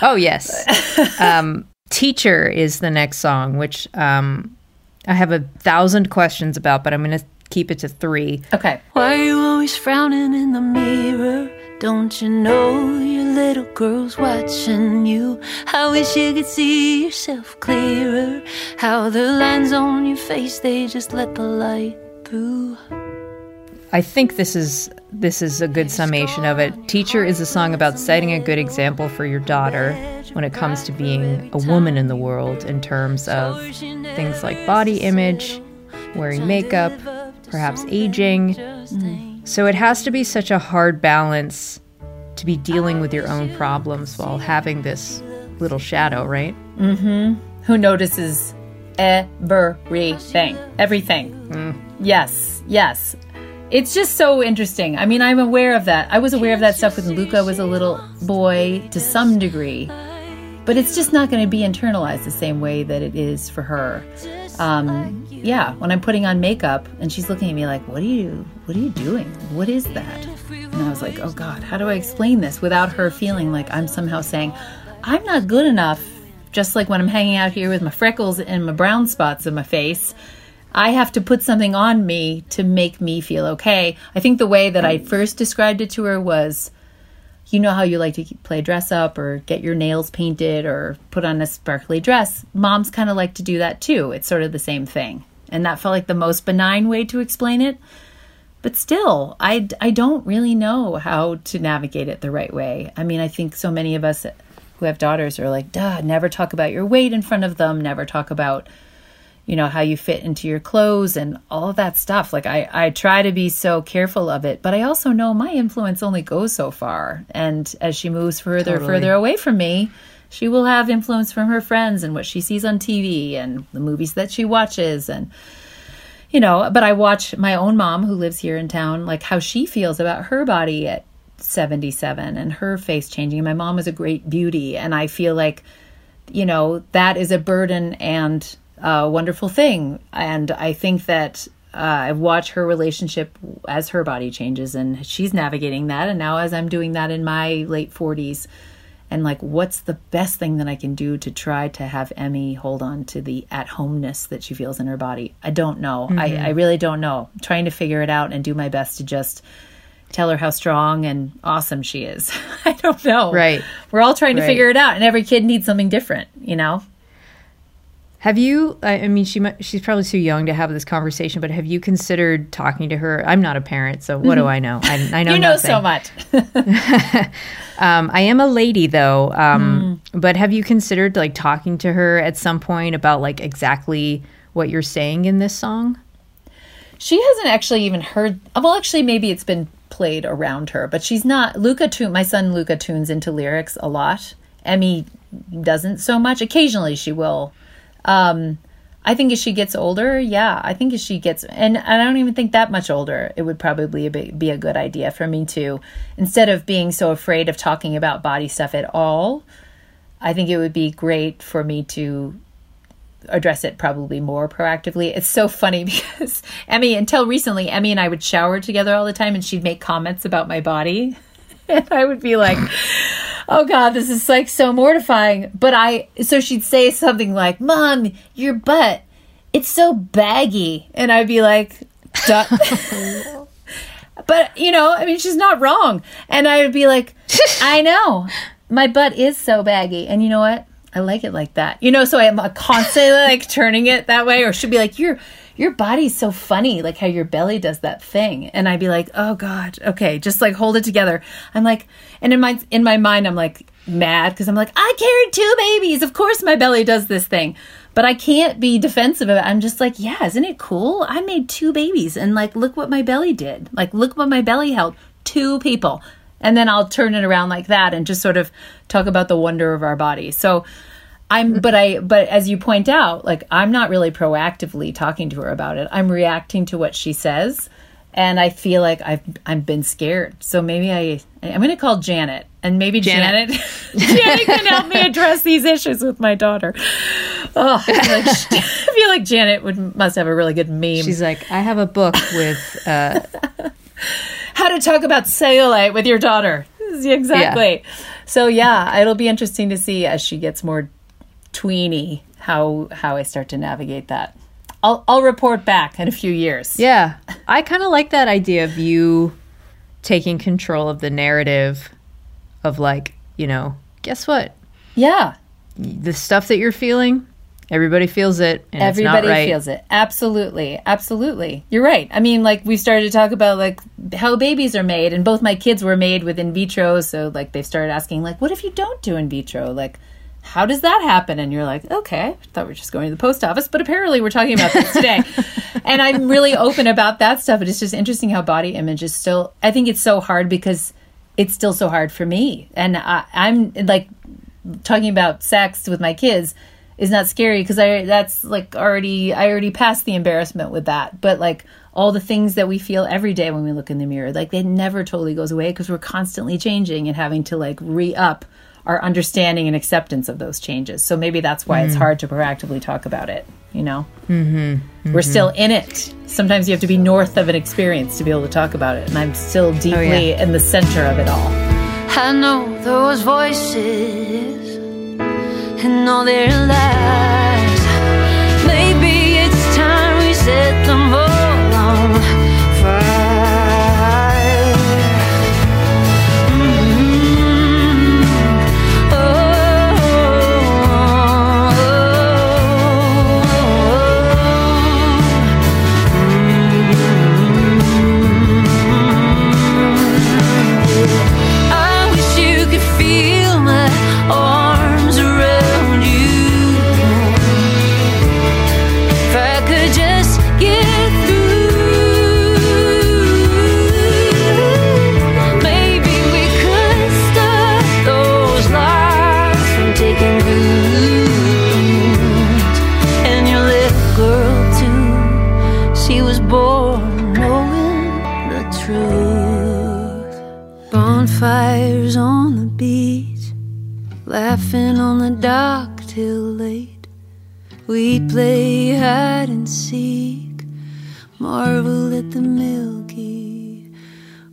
Oh yes. Um, Teacher is the next song, which um, I have a thousand questions about, but I'm going to keep it to three. Okay. Why are you always frowning in the mirror? Don't you know your little girl's watching you? I wish you could see yourself clearer. How the lines on your face, they just let the light through. I think this is this is a good summation of it. Teacher is a song about setting a good example for your daughter when it comes to being a woman in the world in terms of things like body image, wearing makeup, perhaps aging. Mm. So it has to be such a hard balance to be dealing with your own problems while having this little shadow, right? Mm-hmm. Who notices everything. Everything. Mm. Yes, yes. It's just so interesting. I mean, I'm aware of that. I was aware of that stuff when Luca was a little boy to some degree, but it's just not going to be internalized the same way that it is for her um, yeah, when I'm putting on makeup and she's looking at me like, "What are you? What are you doing? What is that?" And I was like, "Oh God, how do I explain this without her feeling like I'm somehow saying I'm not good enough?" Just like when I'm hanging out here with my freckles and my brown spots in my face, I have to put something on me to make me feel okay. I think the way that I first described it to her was you know how you like to play dress up or get your nails painted or put on a sparkly dress. Moms kind of like to do that too. It's sort of the same thing. And that felt like the most benign way to explain it. But still, I, I don't really know how to navigate it the right way. I mean, I think so many of us who have daughters are like, duh, never talk about your weight in front of them, never talk about you know how you fit into your clothes and all of that stuff. Like i i try to be so careful of it but i also know my influence only goes so far. And as she moves further totally. further away from me she will have influence from her friends and what she sees on tv and the movies that she watches and you know but i watch my own mom who lives here in town like how she feels about her body at 77 and her face changing. My mom is a great beauty. And i feel like you know that is a burden and a wonderful thing. And I think that uh, I watch her relationship as her body changes and she's navigating that. And now, as I'm doing that in my late 40s, and like, what's the best thing that I can do to try to have Emmy hold on to the at homeness that she feels in her body? I don't know. Mm-hmm. I, I really don't know. I'm trying to figure it out and do my best to just tell her how strong and awesome she is. <laughs> I don't know. Right. We're all trying to right. figure it out, and every kid needs something different, you know? Have you? I mean, she she's probably too young to have this conversation, but have you considered talking to her? I'm not a parent, so what do mm-hmm. I know? I, I know <laughs> you know so much. <laughs> um, I am a lady, though. Um, mm. But have you considered like talking to her at some point about like exactly what you're saying in this song? She hasn't actually even heard. Well, actually, maybe it's been played around her. But she's not Luca. Tune my son Luca tunes into lyrics a lot. Emmy doesn't so much. Occasionally she will. Um, I think as she gets older, yeah, I think as she gets, and I don't even think that much older, it would probably be a good idea for me to, instead of being so afraid of talking about body stuff at all, I think it would be great for me to address it probably more proactively. It's so funny <laughs> because Emmy, until recently, Emmy and I would shower together all the time and she'd make comments about my body. <laughs> And I would be like, oh God, this is like so mortifying. But I, so she'd say something like, Mom, your butt, it's so baggy. And I'd be like, Duh. <laughs> but, you know, I mean, she's not wrong. And I would be like, <laughs> I know, my butt is so baggy. And you know what? I like it like that. You know, so I'm constantly like turning it that way, or she'd be like, Your your body's so funny, like how your belly does that thing. And I'd be like, Oh God, okay, just like hold it together. I'm like and in my in my mind I'm like mad because I'm like, I carried two babies. Of course my belly does this thing. But I can't be defensive of it. I'm just like, yeah, isn't it cool? I made two babies and like look what my belly did. Like look what my belly held. Two people and then I'll turn it around like that and just sort of talk about the wonder of our body. So I'm but I but as you point out, like I'm not really proactively talking to her about it. I'm reacting to what she says and I feel like I've I've been scared. So maybe I I'm going to call Janet and maybe Janet. Janet <laughs> Janet can help me address these issues with my daughter. Oh, I feel like, <laughs> I feel like Janet would must have a really good meme. She's like, I have a book with uh, <laughs> how to talk about cellulite with your daughter. Exactly. So yeah, it'll be interesting to see as she gets more tweeny how how I start to navigate that. I'll I'll report back in a few years. Yeah. I kind of like that idea of you taking control of the narrative of like, you know, guess what? Yeah. The stuff that you're feeling, everybody feels it and Everybody it's not right. feels it. Absolutely. Absolutely. You're right. I mean, like we started to talk about like how babies are made and both my kids were made with in vitro, so like they started asking like what if you don't do in vitro? Like how does that happen? And you're like, okay, I thought we were just going to the post office, but apparently we're talking about this today. <laughs> and I'm really open about that stuff. But it's just interesting how body image is still, I think it's so hard because it's still so hard for me. And I, I'm like talking about sex with my kids is not scary because I, that's like already, I already passed the embarrassment with that. But like, all the things that we feel every day when we look in the mirror, like it never totally goes away because we're constantly changing and having to like re up our understanding and acceptance of those changes. So maybe that's why it's hard to proactively talk about it. You know, mm-hmm. we're still in it. Sometimes you have to be north of an experience to be able to talk about it, and I'm still deeply in the center of it all. I know those voices and all their lies. Maybe it's time we set them on the dock till late. We'd play hide and seek, marvel at the Milky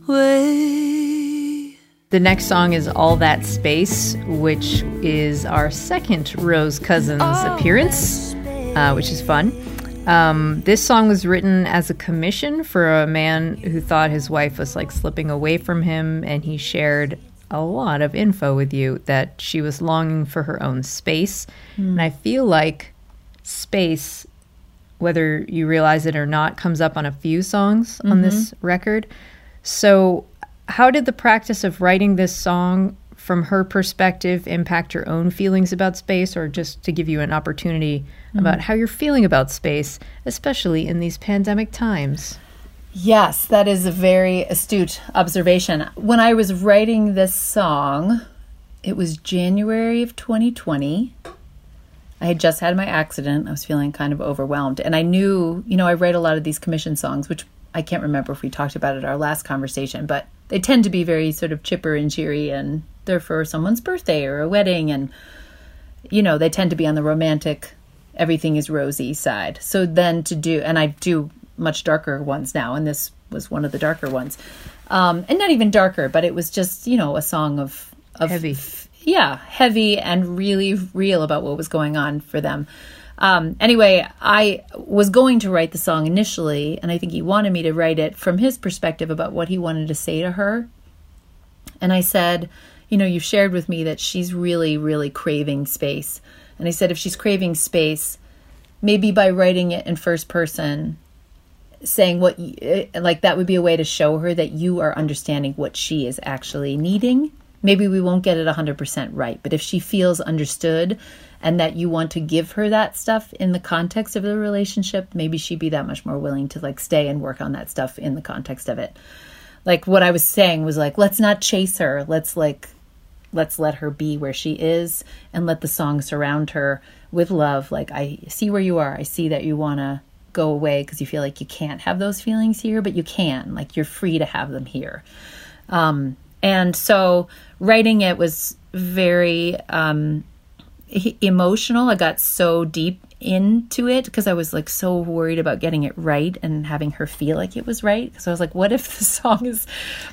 Way. The next song is All That Space, which is our second Rose Cousins appearance, uh, which is fun. Um, this song was written as a commission for a man who thought his wife was like slipping away from him, and he shared a lot of info with you that she was longing for her own space. And I feel like space, whether you realize it or not, comes up on a few songs on this mm-hmm. record. So, how did the practice of writing this song from her perspective impact your own feelings about space, or just to give you an opportunity about mm-hmm. how you're feeling about space, especially in these pandemic times? Yes, that is a very astute observation. When I was writing this song, it was January of 2020. I had just had my accident. I was feeling kind of overwhelmed. And I knew, you know, I write a lot of these commission songs, which I can't remember if we talked about it our last conversation, but they tend to be very sort of chipper and cheery and they're for someone's birthday or a wedding. And, you know, they tend to be on the romantic, everything is rosy side. So then to do, and I do much darker ones now, and this was one of the darker ones. Um, and not even darker, but it was just, you know, a song of, of Heavy. yeah, heavy and really real about what was going on for them. Um, anyway, I was going to write the song initially, and I think he wanted me to write it from his perspective about what he wanted to say to her. And I said, You know, you've shared with me that she's really, really craving space. And I said, If she's craving space, maybe by writing it in first person, saying what, eh, like, that would be a way to show her that you are understanding what she is actually needing. Maybe we won't get it 100% right, but if she feels understood and that you want to give her that stuff in the context of the relationship, maybe she'd be that much more willing to like stay and work on that stuff in the context of it. Like what I was saying was like, let's not chase her. Let's like, let's let her be where she is and let the song surround her with love. Like, I see where you are. I see that you want to go away because you feel like you can't have those feelings here, but you can. Like, you're free to have them here. Um, and so writing it was very um, emotional. I got so deep into it because I was like so worried about getting it right and having her feel like it was right. So I was like, what if the <laughs> song is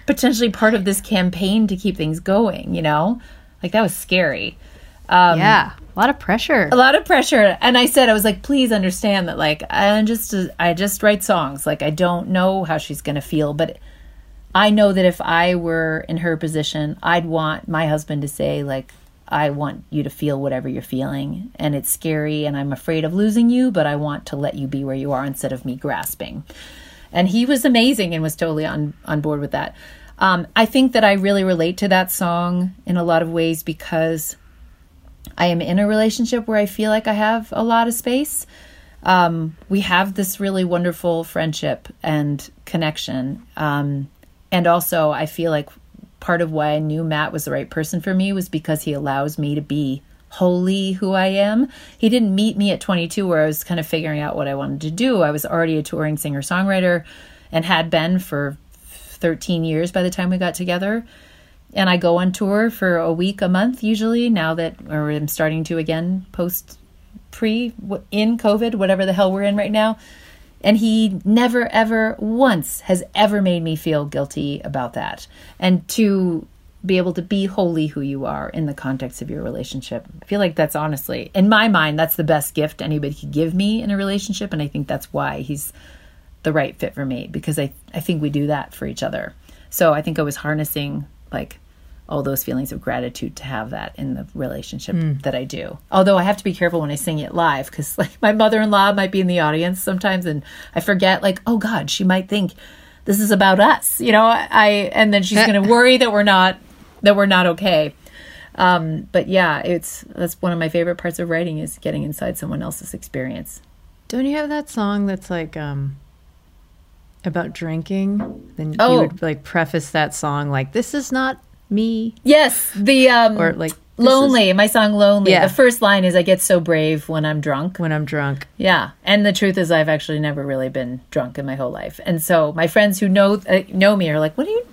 potentially part of this campaign to keep things going, you know? Like that was scary. Um, yeah, a lot of pressure. a lot of pressure. And i said i was like please understand that like i'm just i just write songs. Like i don't know how she's going to feel but i know that if i were in her position i'd want my husband to say like i want you to feel whatever you're feeling. And it's scary and i'm afraid of losing you but i want to let you be where you are instead of me grasping. And he was amazing and was totally on on board with that. Um, i think that i really relate to that song in a lot of ways because I am in a relationship where I feel like I have a lot of space. Um, we have this really wonderful friendship and connection. Um, and also, I feel like part of why I knew Matt was the right person for me was because he allows me to be wholly who I am. He didn't meet me at 22 where I was kind of figuring out what I wanted to do. I was already a touring singer songwriter and had been for 13 years by the time we got together and I go on tour for a week, a month usually. Now that or I'm starting to again post pre in COVID, whatever the hell we're in right now. And he never ever once has ever made me feel guilty about that. And to be able to be wholly who you are in the context of your relationship. I feel like that's honestly, in my mind, that's the best gift anybody could give me in a relationship. And I think that's why he's the right fit for me because I, I think we do that for each other. So I think I was harnessing like all those feelings of gratitude to have that in the relationship that I do. Although I have to be careful when I sing it live because <laughs> like my mother-in-law might be in the audience sometimes and I forget like, oh God, she might think this is about us, you know, I, and then she's going <laughs> to worry that we're not, that we're not okay. Um, but yeah, it's, that's one of my favorite parts of writing is getting inside someone else's experience. Don't you have that song that's like um about drinking? Then Oh. you would like preface that song like this is not me Yes. The, um, or like this is Lonely, my song Lonely. Yeah. The first line is I get so brave when I'm drunk. when I'm drunk. Yeah, and the truth is, I've actually never really been drunk in my whole life, and so my friends who know uh, know me are like, "What are you?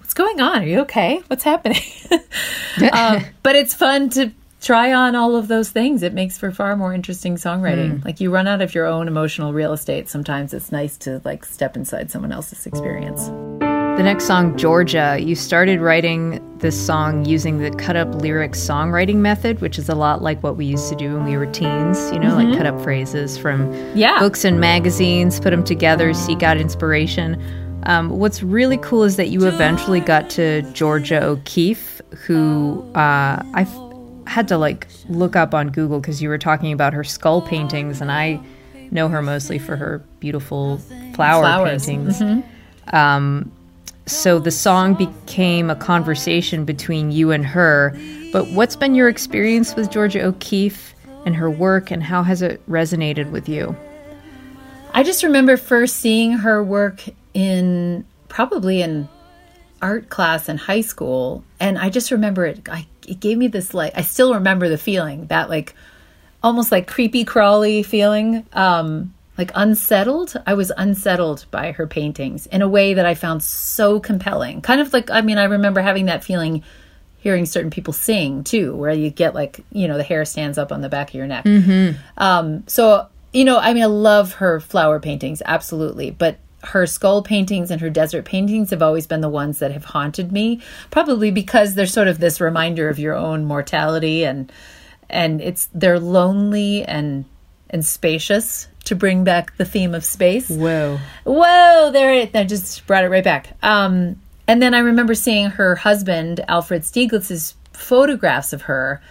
What's going on? Are you okay? What's happening?" <laughs> um, <laughs> but it's fun to try on all of those things. It makes for far more interesting songwriting. Like you run out of your own emotional real estate. Sometimes it's nice to like step inside someone else's experience. The next song, Georgia, you started writing this song using the cut up lyric songwriting method, which is a lot like what we used to do when we were teens, you know, like cut up phrases from Yeah. books and magazines, put them together, seek out inspiration. Um, what's really cool is that you eventually got to Georgia O'Keeffe, who uh, I had to like look up on Google because you were talking about her skull paintings, and I know her mostly for her beautiful flower Flowers. paintings. Um, so the song became a conversation between you and her. But what's been your experience with Georgia O'Keeffe and her work, and how has it resonated with you? I just remember first seeing her work in probably in art class in high school and I just remember it I it gave me this like I still remember the feeling that like almost like creepy crawly feeling um like unsettled. I was unsettled by her paintings in a way that I found so compelling. Kind of like I mean I remember having that feeling hearing certain people sing too where you get like you know the hair stands up on the back of your neck. Um so you know I mean I love her flower paintings absolutely but her skull paintings and her desert paintings have always been the ones that have haunted me probably because they're sort of this reminder of your own mortality and and it's they're lonely and and spacious to bring back the theme of space Whoa. whoa there it i just brought it right back um and then i remember seeing her husband alfred stieglitz's photographs of her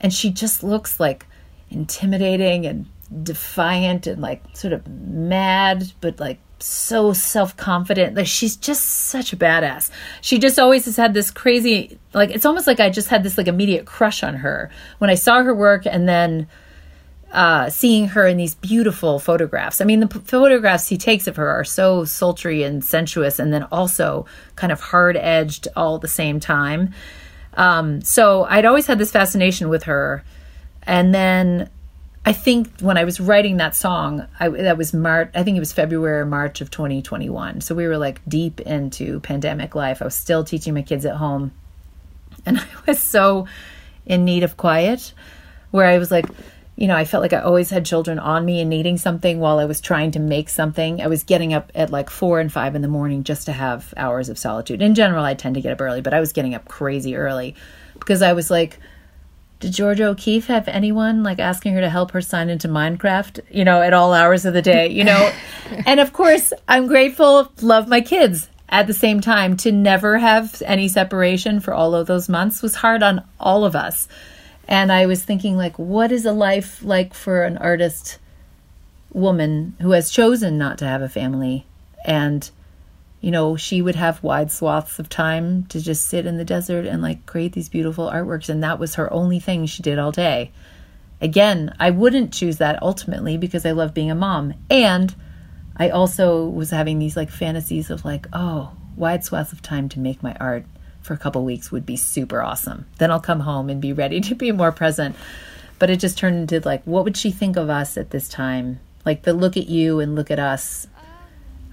and she just looks like intimidating and defiant and like sort of mad but like so self-confident like she's just such a badass she just always has had this crazy like it's almost like i just had this like immediate crush on her when i saw her work and then uh, seeing her in these beautiful photographs. I mean, the p- photographs he takes of her are so sultry and sensuous, and then also kind of hard edged all at the same time. Um, so I'd always had this fascination with her. And then I think when I was writing that song, I, that was March, I think it was February or March of 2021. So we were like deep into pandemic life. I was still teaching my kids at home. And <laughs> I was so in need of quiet where I was like, you know, I felt like I always had children on me and needing something while I was trying to make something. I was getting up at like four and five in the morning just to have hours of solitude. In general, I tend to get up early, but I was getting up crazy early because I was like, did Georgia O'Keeffe have anyone like asking her to help her sign into Minecraft, you know, at all hours of the day, you know? <laughs> and of course, I'm grateful, love my kids. At the same time, to never have any separation for all of those months was hard on all of us. And I was thinking, like, what is a life like for an artist woman who has chosen not to have a family? And, you know, she would have wide swaths of time to just sit in the desert and like create these beautiful artworks. And that was her only thing she did all day. Again, I wouldn't choose that ultimately because I love being a mom. And I also was having these like fantasies of like, oh, wide swaths of time to make my art for a couple weeks would be super awesome. Then I'll come home and be ready to be more present. But it just turned into like, what would she think of us at this time? Like the look at you and look at us.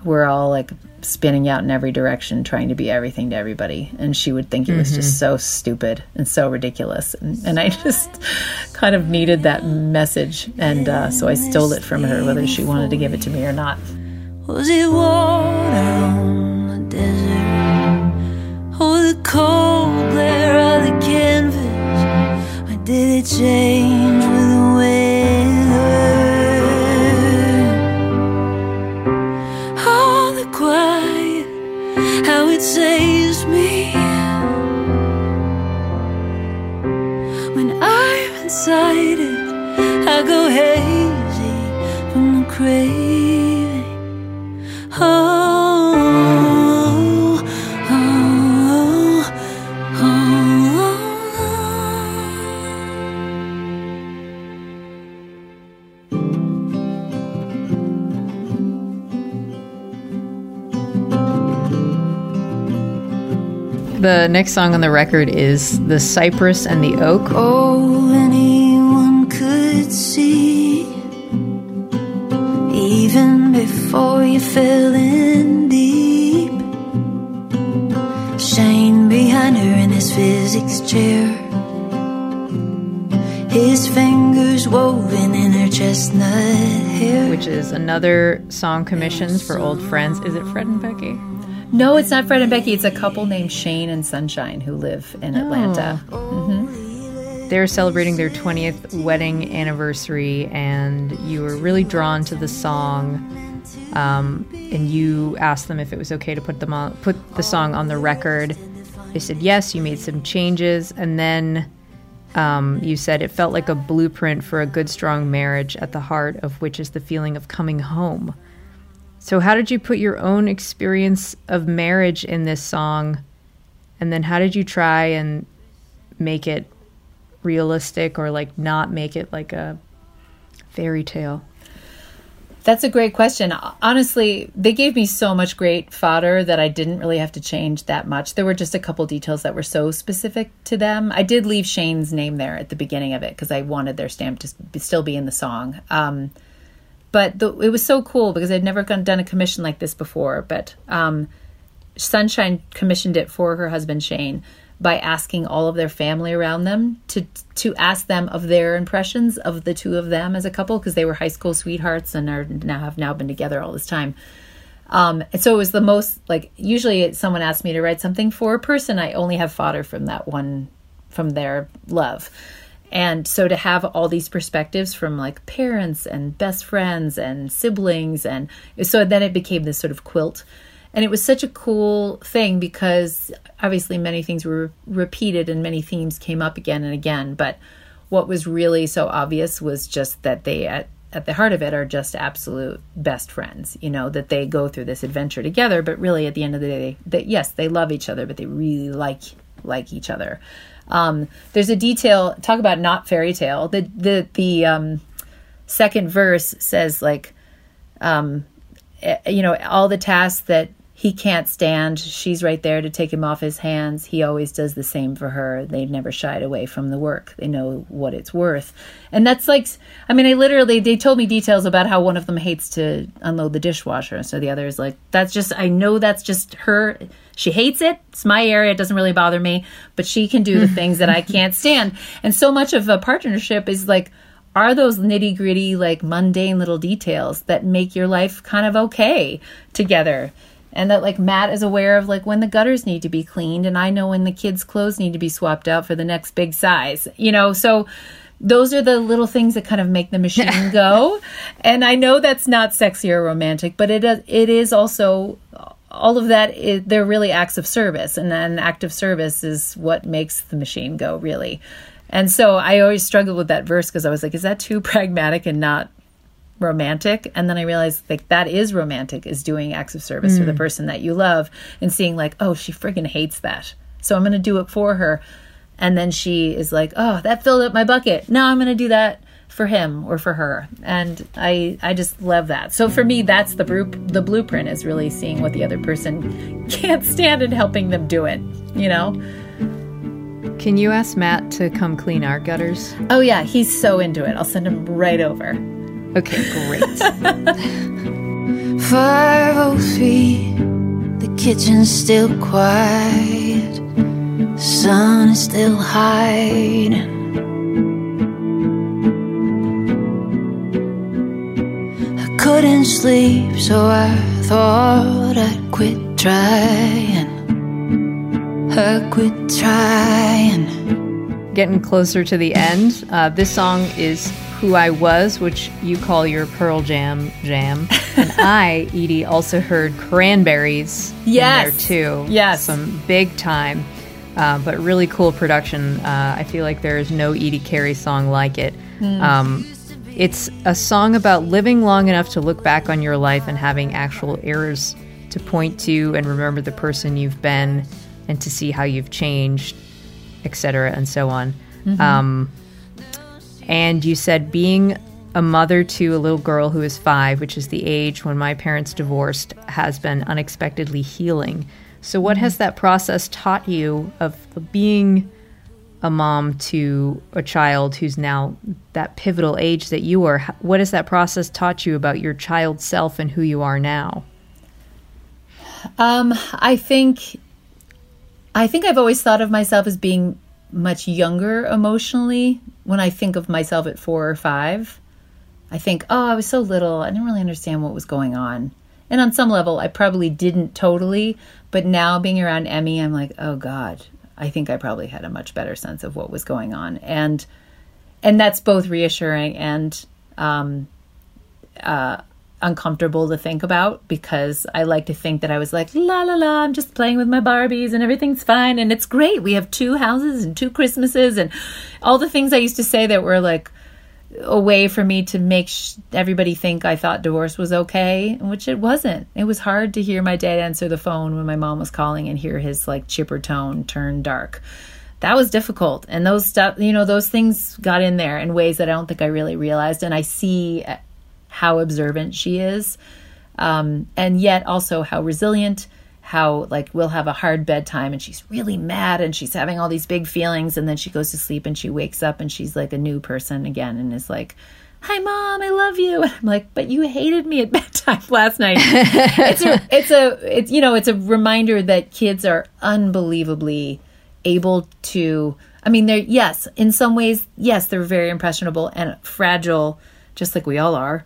We're all like spinning out in every direction, trying to be everything to everybody. And she would think it was just so stupid and so ridiculous. And, and I just kind of needed that message. And uh, so I stole it from her, whether she wanted to give it to me or not. Was it water on the desert? Or the cold glare of the canvas? Or did it change with the weather? It saves me when I'm inside it. I go hazy from the craving. Oh, The next song on the record is The Cypress and the Oak. oh, anyone could see. Even before you fell in deep. Shane behind her in his physics chair. His fingers woven in her chestnut hair. Which is another song commissions for old friends. Is it Fred and Becky? No, it's not Fred and Becky. It's a couple named Shane and Sunshine who live in Atlanta. They're celebrating their 20th wedding anniversary, and you were really drawn to the song. Um, and you asked them if it was okay to put them on, put the song on the record. They said yes. You made some changes, and then um, you said it felt like a blueprint for a good, strong marriage, at the heart of which is the feeling of coming home. So, how did you put your own experience of marriage in this song? And then, how did you try and make it realistic or like not make it like a fairy tale? That's a great question. Honestly, they gave me so much great fodder that I didn't really have to change that much. There were just a couple details that were so specific to them. I did leave Shane's name there at the beginning of it because I wanted their stamp to still be in the song. Um, but the, it was so cool because I'd never done a commission like this before. But um, Sunshine commissioned it for her husband Shane by asking all of their family around them to to ask them of their impressions of the two of them as a couple because they were high school sweethearts and are now have now been together all this time. Um, and so it was the most like usually someone asked me to write something for a person, I only have fodder from that one from their love. And so to have all these perspectives from like parents and best friends and siblings and so then it became this sort of quilt. And it was such a cool thing because obviously many things were repeated and many themes came up again and again. But what was really so obvious was just that they at, at the heart of it are just absolute best friends you know that they go through this adventure together. But really at the end of the day that yes they love each other but they really like like each other um, there's a detail talk about not fairy tale the the the um, second verse says like um, eh, you know all the tasks that he can't stand. She's right there to take him off his hands. He always does the same for her. They've never shied away from the work. They know what it's worth. And that's like, I mean, I literally, they told me details about how one of them hates to unload the dishwasher. So the other is like, that's just, I know that's just her. She hates it. It's my area. It doesn't really bother me, but she can do the <laughs> things that I can't stand. And so much of a partnership is like, are those nitty gritty, like mundane little details that make your life kind of okay together and that like Matt is aware of like when the gutters need to be cleaned and I know when the kids clothes need to be swapped out for the next big size. You know, so those are the little things that kind of make the machine <laughs> go. and I know that's not sexy or romantic, but it it is also all of that is, they're really acts of service and an act of service is what makes the machine go really. And so I always struggled with that verse because I was like, is that too <laughs> pragmatic and not romantic and then i realized like that is romantic is doing acts of service mm. for the mm. person that you love and seeing like oh she friggin hates that so i'm to do it for her and then she is like oh that filled up my bucket now i'm to do that for him or for her. And i i just love that. So for me that's the bru- the blueprint is really seeing what the other person <laughs> can't stand and helping them do it you know? Can you ask matt to come clean our gutters? Oh yeah he's so into it. I'll send him right over. Okay, great. <laughs> 503, the kitchen's still quiet, the sun is still hiding. Couldn't sleep, so I thought I'd quit trying. I quit trying. Getting closer to the end, uh, this song is who I was, which you call your Pearl Jam jam. <laughs> and I, Edie, also heard Cranberries yes. in there too. Yes. Some big time, uh, but really cool production. Uh, I feel like there is no Edie Carey song like it. Mm. Um, it's a song about living long enough to look back on your life and having actual errors to point to and remember the person you've been and to see how you've changed, etc., and so on. Mm-hmm. Um, and you said being a mother to a little girl who is five, which is the age when my parents divorced, has been unexpectedly healing. So, what has that process taught you of being a mom to a child who's now that pivotal age that you are? What has that process taught you about your child self and who you are now? Um, I think, I think I've always thought of myself as being much younger emotionally when I think of myself at four or five. I think, oh, I was so little. I didn't really understand what was going on. And on some level, I probably didn't totally. But now being around Emmy, I'm like, oh God, I think I probably had a much better sense of what was going on. And and that's both reassuring and um, uh, uncomfortable to think about because I like to think that I was like, la la la, I'm just playing with my Barbies and everything's fine and it's great. We have two houses and two Christmases and all the things I used to say that were like a way for me to make sh- everybody think I thought divorce was okay, which it wasn't. It was hard to hear my dad answer the phone when my mom was calling and hear his like chipper tone turn dark. That was difficult. And those stuff, you know, those things got in there in ways that I don't think I really realized. And I see how observant she is, um, and yet also how resilient. How like we'll have a hard bedtime and she's really mad and she's having all these big feelings and then she goes to sleep and she wakes up and she's like a new person again and is like, "Hi, mom, I love you." And I'm like, "But you hated me at <laughs> bedtime last night." it's a, <laughs> it's a, it's you know, it's a reminder that kids are unbelievably able to. I mean, they're yes, in some ways, yes, they're very impressionable and fragile, just like we all are,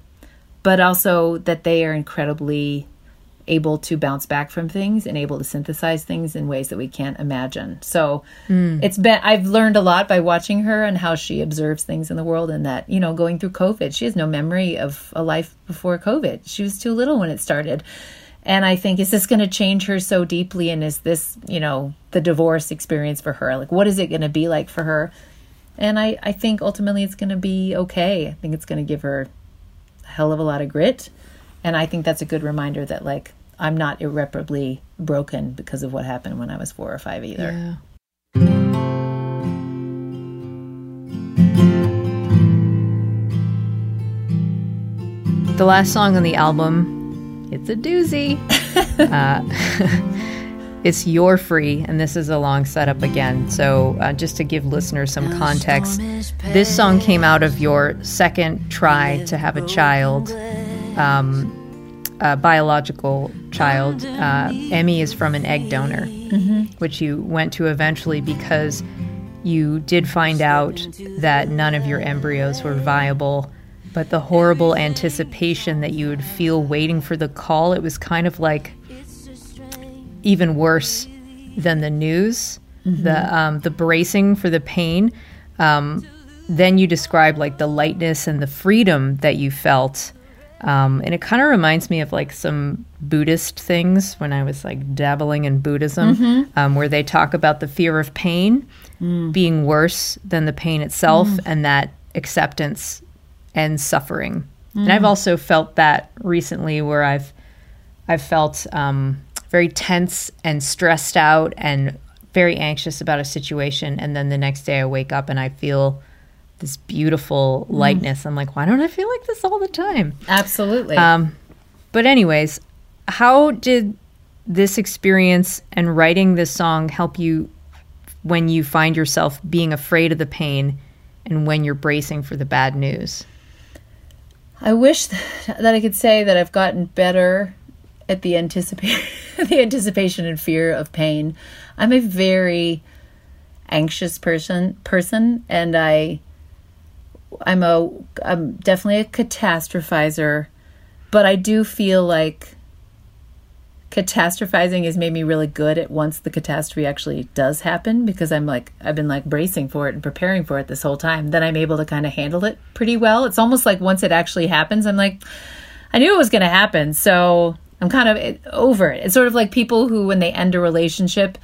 but also that they are incredibly able to bounce back from things and able to synthesize things in ways that we can't imagine. So hmm. it's been I've learned a lot by watching her and how she observes things in the world and that, you know, going through COVID, she has no memory of a life before COVID. She was too little when it started. And I think is this going to change her so deeply and is this, you know, the divorce experience for her? Like what is it going to be like for her? And I I think ultimately it's going to be okay. I think it's going to give her a hell of a lot of grit. And I think that's a good reminder that like I'm not irreparably broken because of what happened when I was 4 or 5 either. The last song on the album, it's a doozy. <laughs> uh, <laughs> it's You're Free, and this is a long setup again. So, uh, just to give listeners some context, this song came out of your second try to have a child, um, a biological child. Uh, Emmy is from an egg donor, which you went to eventually because you did find out that none of your embryos were viable. But the horrible anticipation that you would feel waiting for the call it was kind of like even worse than the news the um, the bracing for the pain. Um, then you describe like the lightness and the freedom that you felt um, and it kind of reminds me of like some buddhist things when i was like dabbling in buddhism um, where they talk about the fear of pain being worse than the pain itself and that acceptance and suffering. And I've also felt that recently where I've I've felt um, very tense and stressed out and very anxious about a situation and then the next day I wake up and I feel this beautiful lightness. I'm like, why don't I feel like this all the time? Absolutely. Um, but anyways, how did this experience and writing this song help you when you find yourself being afraid of the pain and when you're bracing for the bad news? I wish <laughs> that I could say that I've gotten better at the anticipation, <laughs> the anticipation and fear of pain. I'm a very anxious person, person, and I, I'm a, I'm definitely a catastrophizer, but I do feel like catastrophizing has made me really good at once the catastrophe actually does happen because I'm like I've been like bracing for it and preparing for it this whole time. Then I'm able to kind of handle it pretty well. It's almost like once it actually happens, I'm like I knew it was going to happen, so I'm kind of over it. It's sort of like people who when they end a relationship,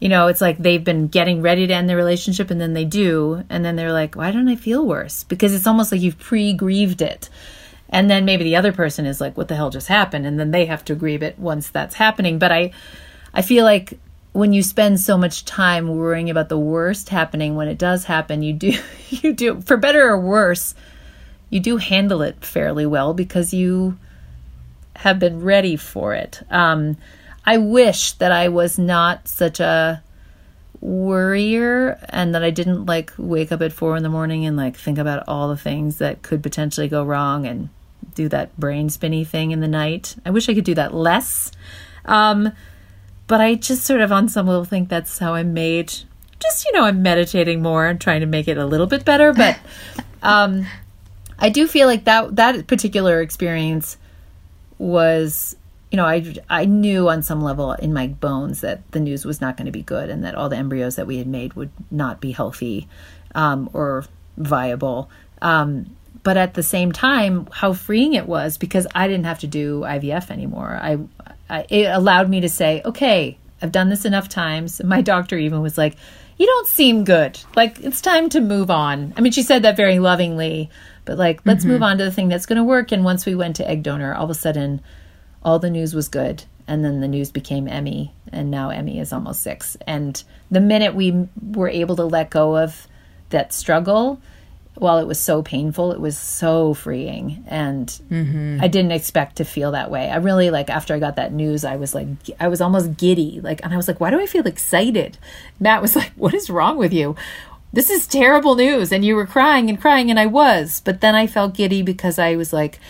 you know, it's like they've been getting ready to end the relationship and then they do and then they're like, "Why don't I feel worse?" Because it's almost like you've pre-grieved it. And then maybe the other person is like, what the hell just happened? And then they have to grieve it once that's happening. But I, I feel like when you spend so much time worrying about the worst happening, when it does happen, you do, <laughs> you do, for better or worse, you do handle it fairly well because you have been ready for it. Um, I wish that I was not such a worrier and that I didn't like wake up at four in the morning and like think about all the things that could potentially go wrong and do that brain spinny thing in the night. I wish I could do that less. Um, but I just sort of on some level think that's how I'm made. Just, you know, I'm meditating more and trying to make it a little bit better. But <laughs> um, I do feel like that that particular experience was you know, I I knew on some level in my bones that the news was not going to be good, and that all the embryos that we had made would not be healthy um, or viable. Um, but at the same time, how freeing it was because I didn't have to do IVF anymore. I, I it allowed me to say, okay, I've done this enough times. My doctor even was like, "You don't seem good. Like it's time to move on." I mean, she said that very lovingly, but like, let's move on to the thing that's going to work. And once we went to egg donor, all of a sudden all the news was good and then the news became emmy and now emmy is almost six and the minute we were able to let go of that struggle while it was so painful, it was so freeing. And mm-hmm. I didn't expect to feel that way. I really like after I got that news, I was like, I was almost giddy. Like, and I was like, why do I feel excited? Matt was like, what is wrong with you? This is terrible news. And you were crying and crying, and I was. But then I felt giddy because I was like,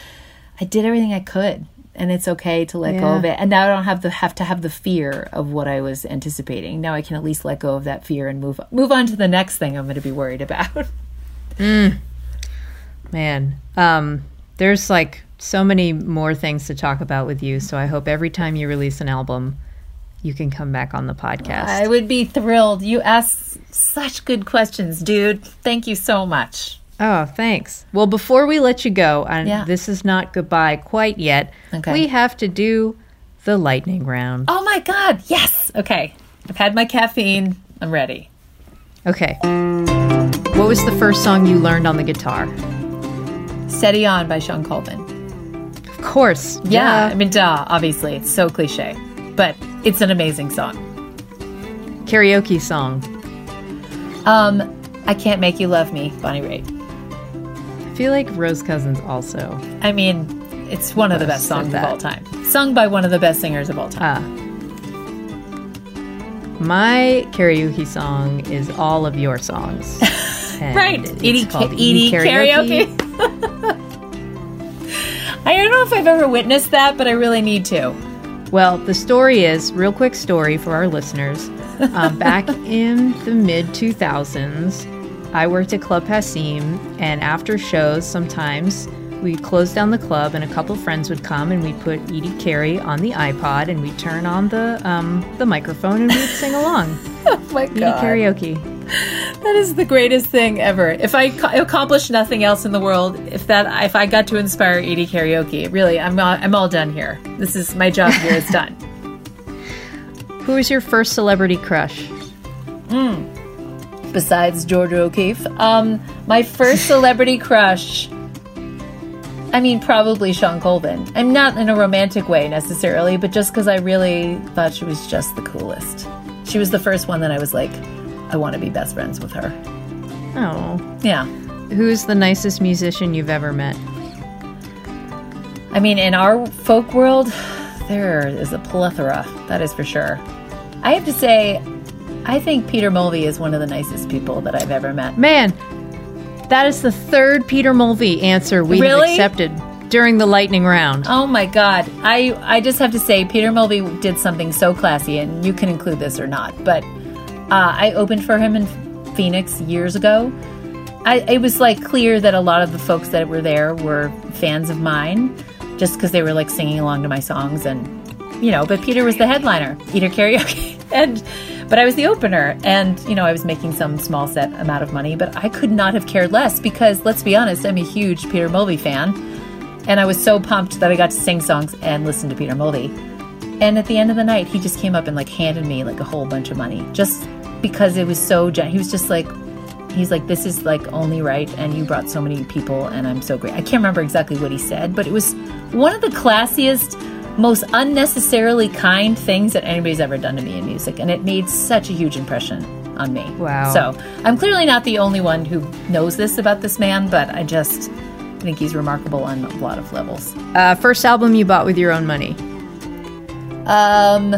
I did everything I could. And it's okay to let go of it. And now I don't have the have to have the fear of what I was anticipating. Now I can at least let go of that fear and move move on to the next thing I'm going to be worried about. <laughs> Man, um, there's like so many more things to talk about with you. So I hope every time you release an album, you can come back on the podcast. I would be thrilled. You asked such good questions, dude. Thank you so much. Oh, thanks. Well, before we let you go, and Yeah. this is not goodbye quite yet, Okay. we have to do the lightning round. Oh my God. Yes. Okay. I've had my caffeine. I'm ready. Okay. What was the first song you learned on the guitar? Steady On by Shawn Colvin. Of course. Yeah. I mean, duh, obviously. It's so cliche, but it's an amazing song. Karaoke song. Um, I Can't Make You Love Me, Bonnie Raitt. I feel like Rose Cousins also. I mean, it's one of the best songs of all time. Sung by one of the best singers of all time. Ah. My karaoke song is all of your songs. <laughs> Right. it's Edie, called Edie, karaoke. <laughs> I don't know if I've ever witnessed that, but I really need to. Well, the story is real quick story for our listeners. Um, back <laughs> in the mid 2000s, I worked at Club Passim, and after shows, sometimes we'd close down the club, and a couple friends would come, and we'd put Edie Carey on the iPod, and we'd turn on the um, the microphone, and we'd sing along. <laughs> Oh my Edie karaoke. That is the greatest thing ever. If I co- accomplish nothing else in the world, if that if I got to inspire Edie karaoke, really, I'm all, I'm all done here. This is my job here is done. <laughs> Who was your first celebrity crush? Besides Georgia O'Keeffe, um, my first celebrity <laughs> crush. I mean, probably Shawn Colvin. I'm not in a romantic way necessarily, but just because I really thought she was just the coolest. She was the first one that I was like, I want to be best friends with her. Oh, Yeah. who's the nicest musician you've ever met? I mean, in our folk world, there is a plethora, that is for sure. I have to say, I think Peter Mulvey is one of the nicest people that I've ever met. Man, that is the third Peter Mulvey answer we Really? have accepted during the lightning round. Oh my God. I, I just have to say, Peter Mulvey did something so classy, and you can include this or not, but uh, I opened for him in Phoenix years ago. I, it was like clear that a lot of the folks that were there were fans of mine just because they were like singing along to my songs and you know but peter was the headliner peter karaoke. <laughs> And but i was the opener and you know i was making some small set amount of money but i could not have cared less because let's be honest i'm a huge peter mulvey fan and i was so pumped that i got to sing songs and listen to peter mulvey. And at the end of the night he just came up and like handed me like a whole bunch of money just because it was so gen- he was just like he's like this is like only right and you brought so many people and i'm so great. I can't remember exactly what he said but it was one of the classiest most unnecessarily kind things that anybody's ever done to me in music and it made such a huge impression on me Wow. so i'm clearly not the only one who knows this about this man but i just think he's remarkable on a lot of levels Uh, first album you bought with your own money. Um,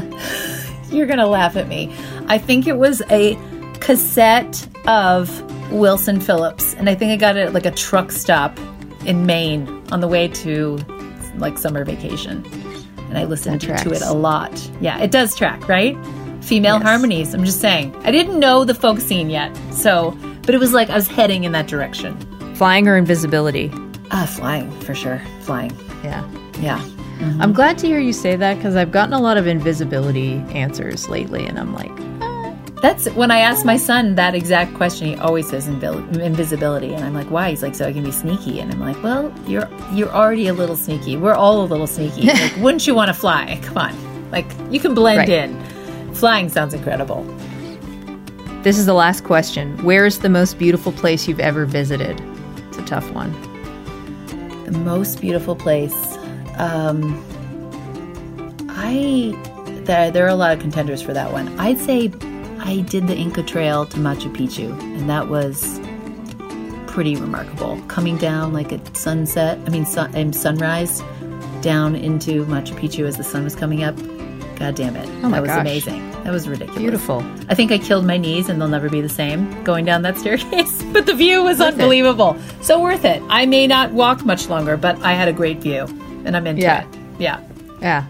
<laughs> you're gonna laugh at me. I think it was a cassette of Wilson Phillips, and I think I got it at like a truck stop in Maine on the way to like summer vacation, and I listened to it a lot. Yeah, it does track, right? Female Yes. harmonies. I'm just saying. I didn't know the folk scene yet, so but it was like I was heading in that direction. Flying or invisibility? Ah, flying for sure, flying. Yeah. Yeah. I'm glad to hear you say that because I've gotten a lot of invisibility answers lately, and I'm like, That's when I ask my son that exact question. He always says invi- invisibility, and I'm like, "Why?" He's like, "So I can be sneaky." And I'm like, "Well, you're you're already a little sneaky. We're all a little sneaky. <laughs> Like, wouldn't you want to fly? Come on, like you can blend Right. in. Flying sounds incredible. this is the last question. Where is the most beautiful place you've ever visited? It's a tough one. The most beautiful place. Um, I there there are a lot of contenders for that one. I'd say I did the Inca Trail to Machu Picchu, and that was pretty remarkable. Coming down like at sunset, I mean sun, um, sunrise, down into Machu Picchu as the sun was coming up. God damn it! Oh my that was gosh. amazing. That was ridiculous. Beautiful. I think I killed my knees and they'll never be the same going down that <laughs> staircase. But the view was Worth it. unbelievable. So worth it. I may not walk much longer, but I had a great view and I'm into Yeah. it. Yeah. Yeah.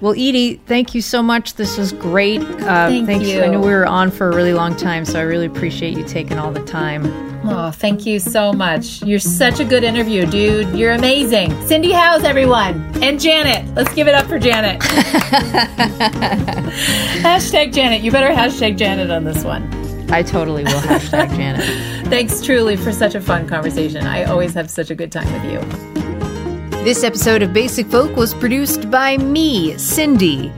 Well, Edie, thank you so much. This was great. Uh, Thank thanks- you. I know we were on for a really long time, so I really appreciate you taking all the time. Oh, thank you so much. You're such a good interview, dude. You're amazing. Cindy Howes, everyone. And Janet. Let's give it up for Janet. <laughs> hashtag Janet. You better hashtag Janet on this one. I totally will hashtag Janet. <laughs> Thanks truly for such a fun conversation. I always have such a good time with you. This episode of Basic Folk was produced by me, Cindy.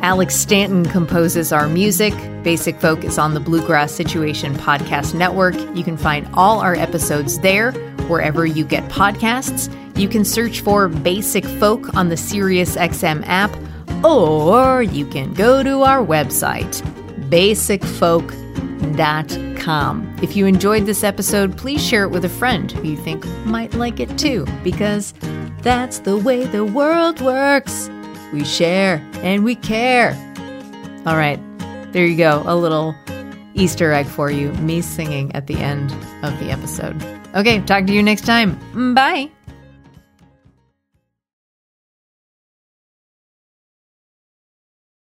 Alex Stanton composes our music. Basic Folk is on the Bluegrass Situation Podcast Network. You can find all our episodes there, wherever you get podcasts. You can search for Basic Folk on the SiriusXM app, or you can go to our website, basicfolk.com. If you enjoyed this episode, please share it with a friend who you think might like it too, because that's the way the world works. We share and we care. All right, there you go. A little Easter egg for you me singing at the end of the episode. Okay, talk to you next time. Bye.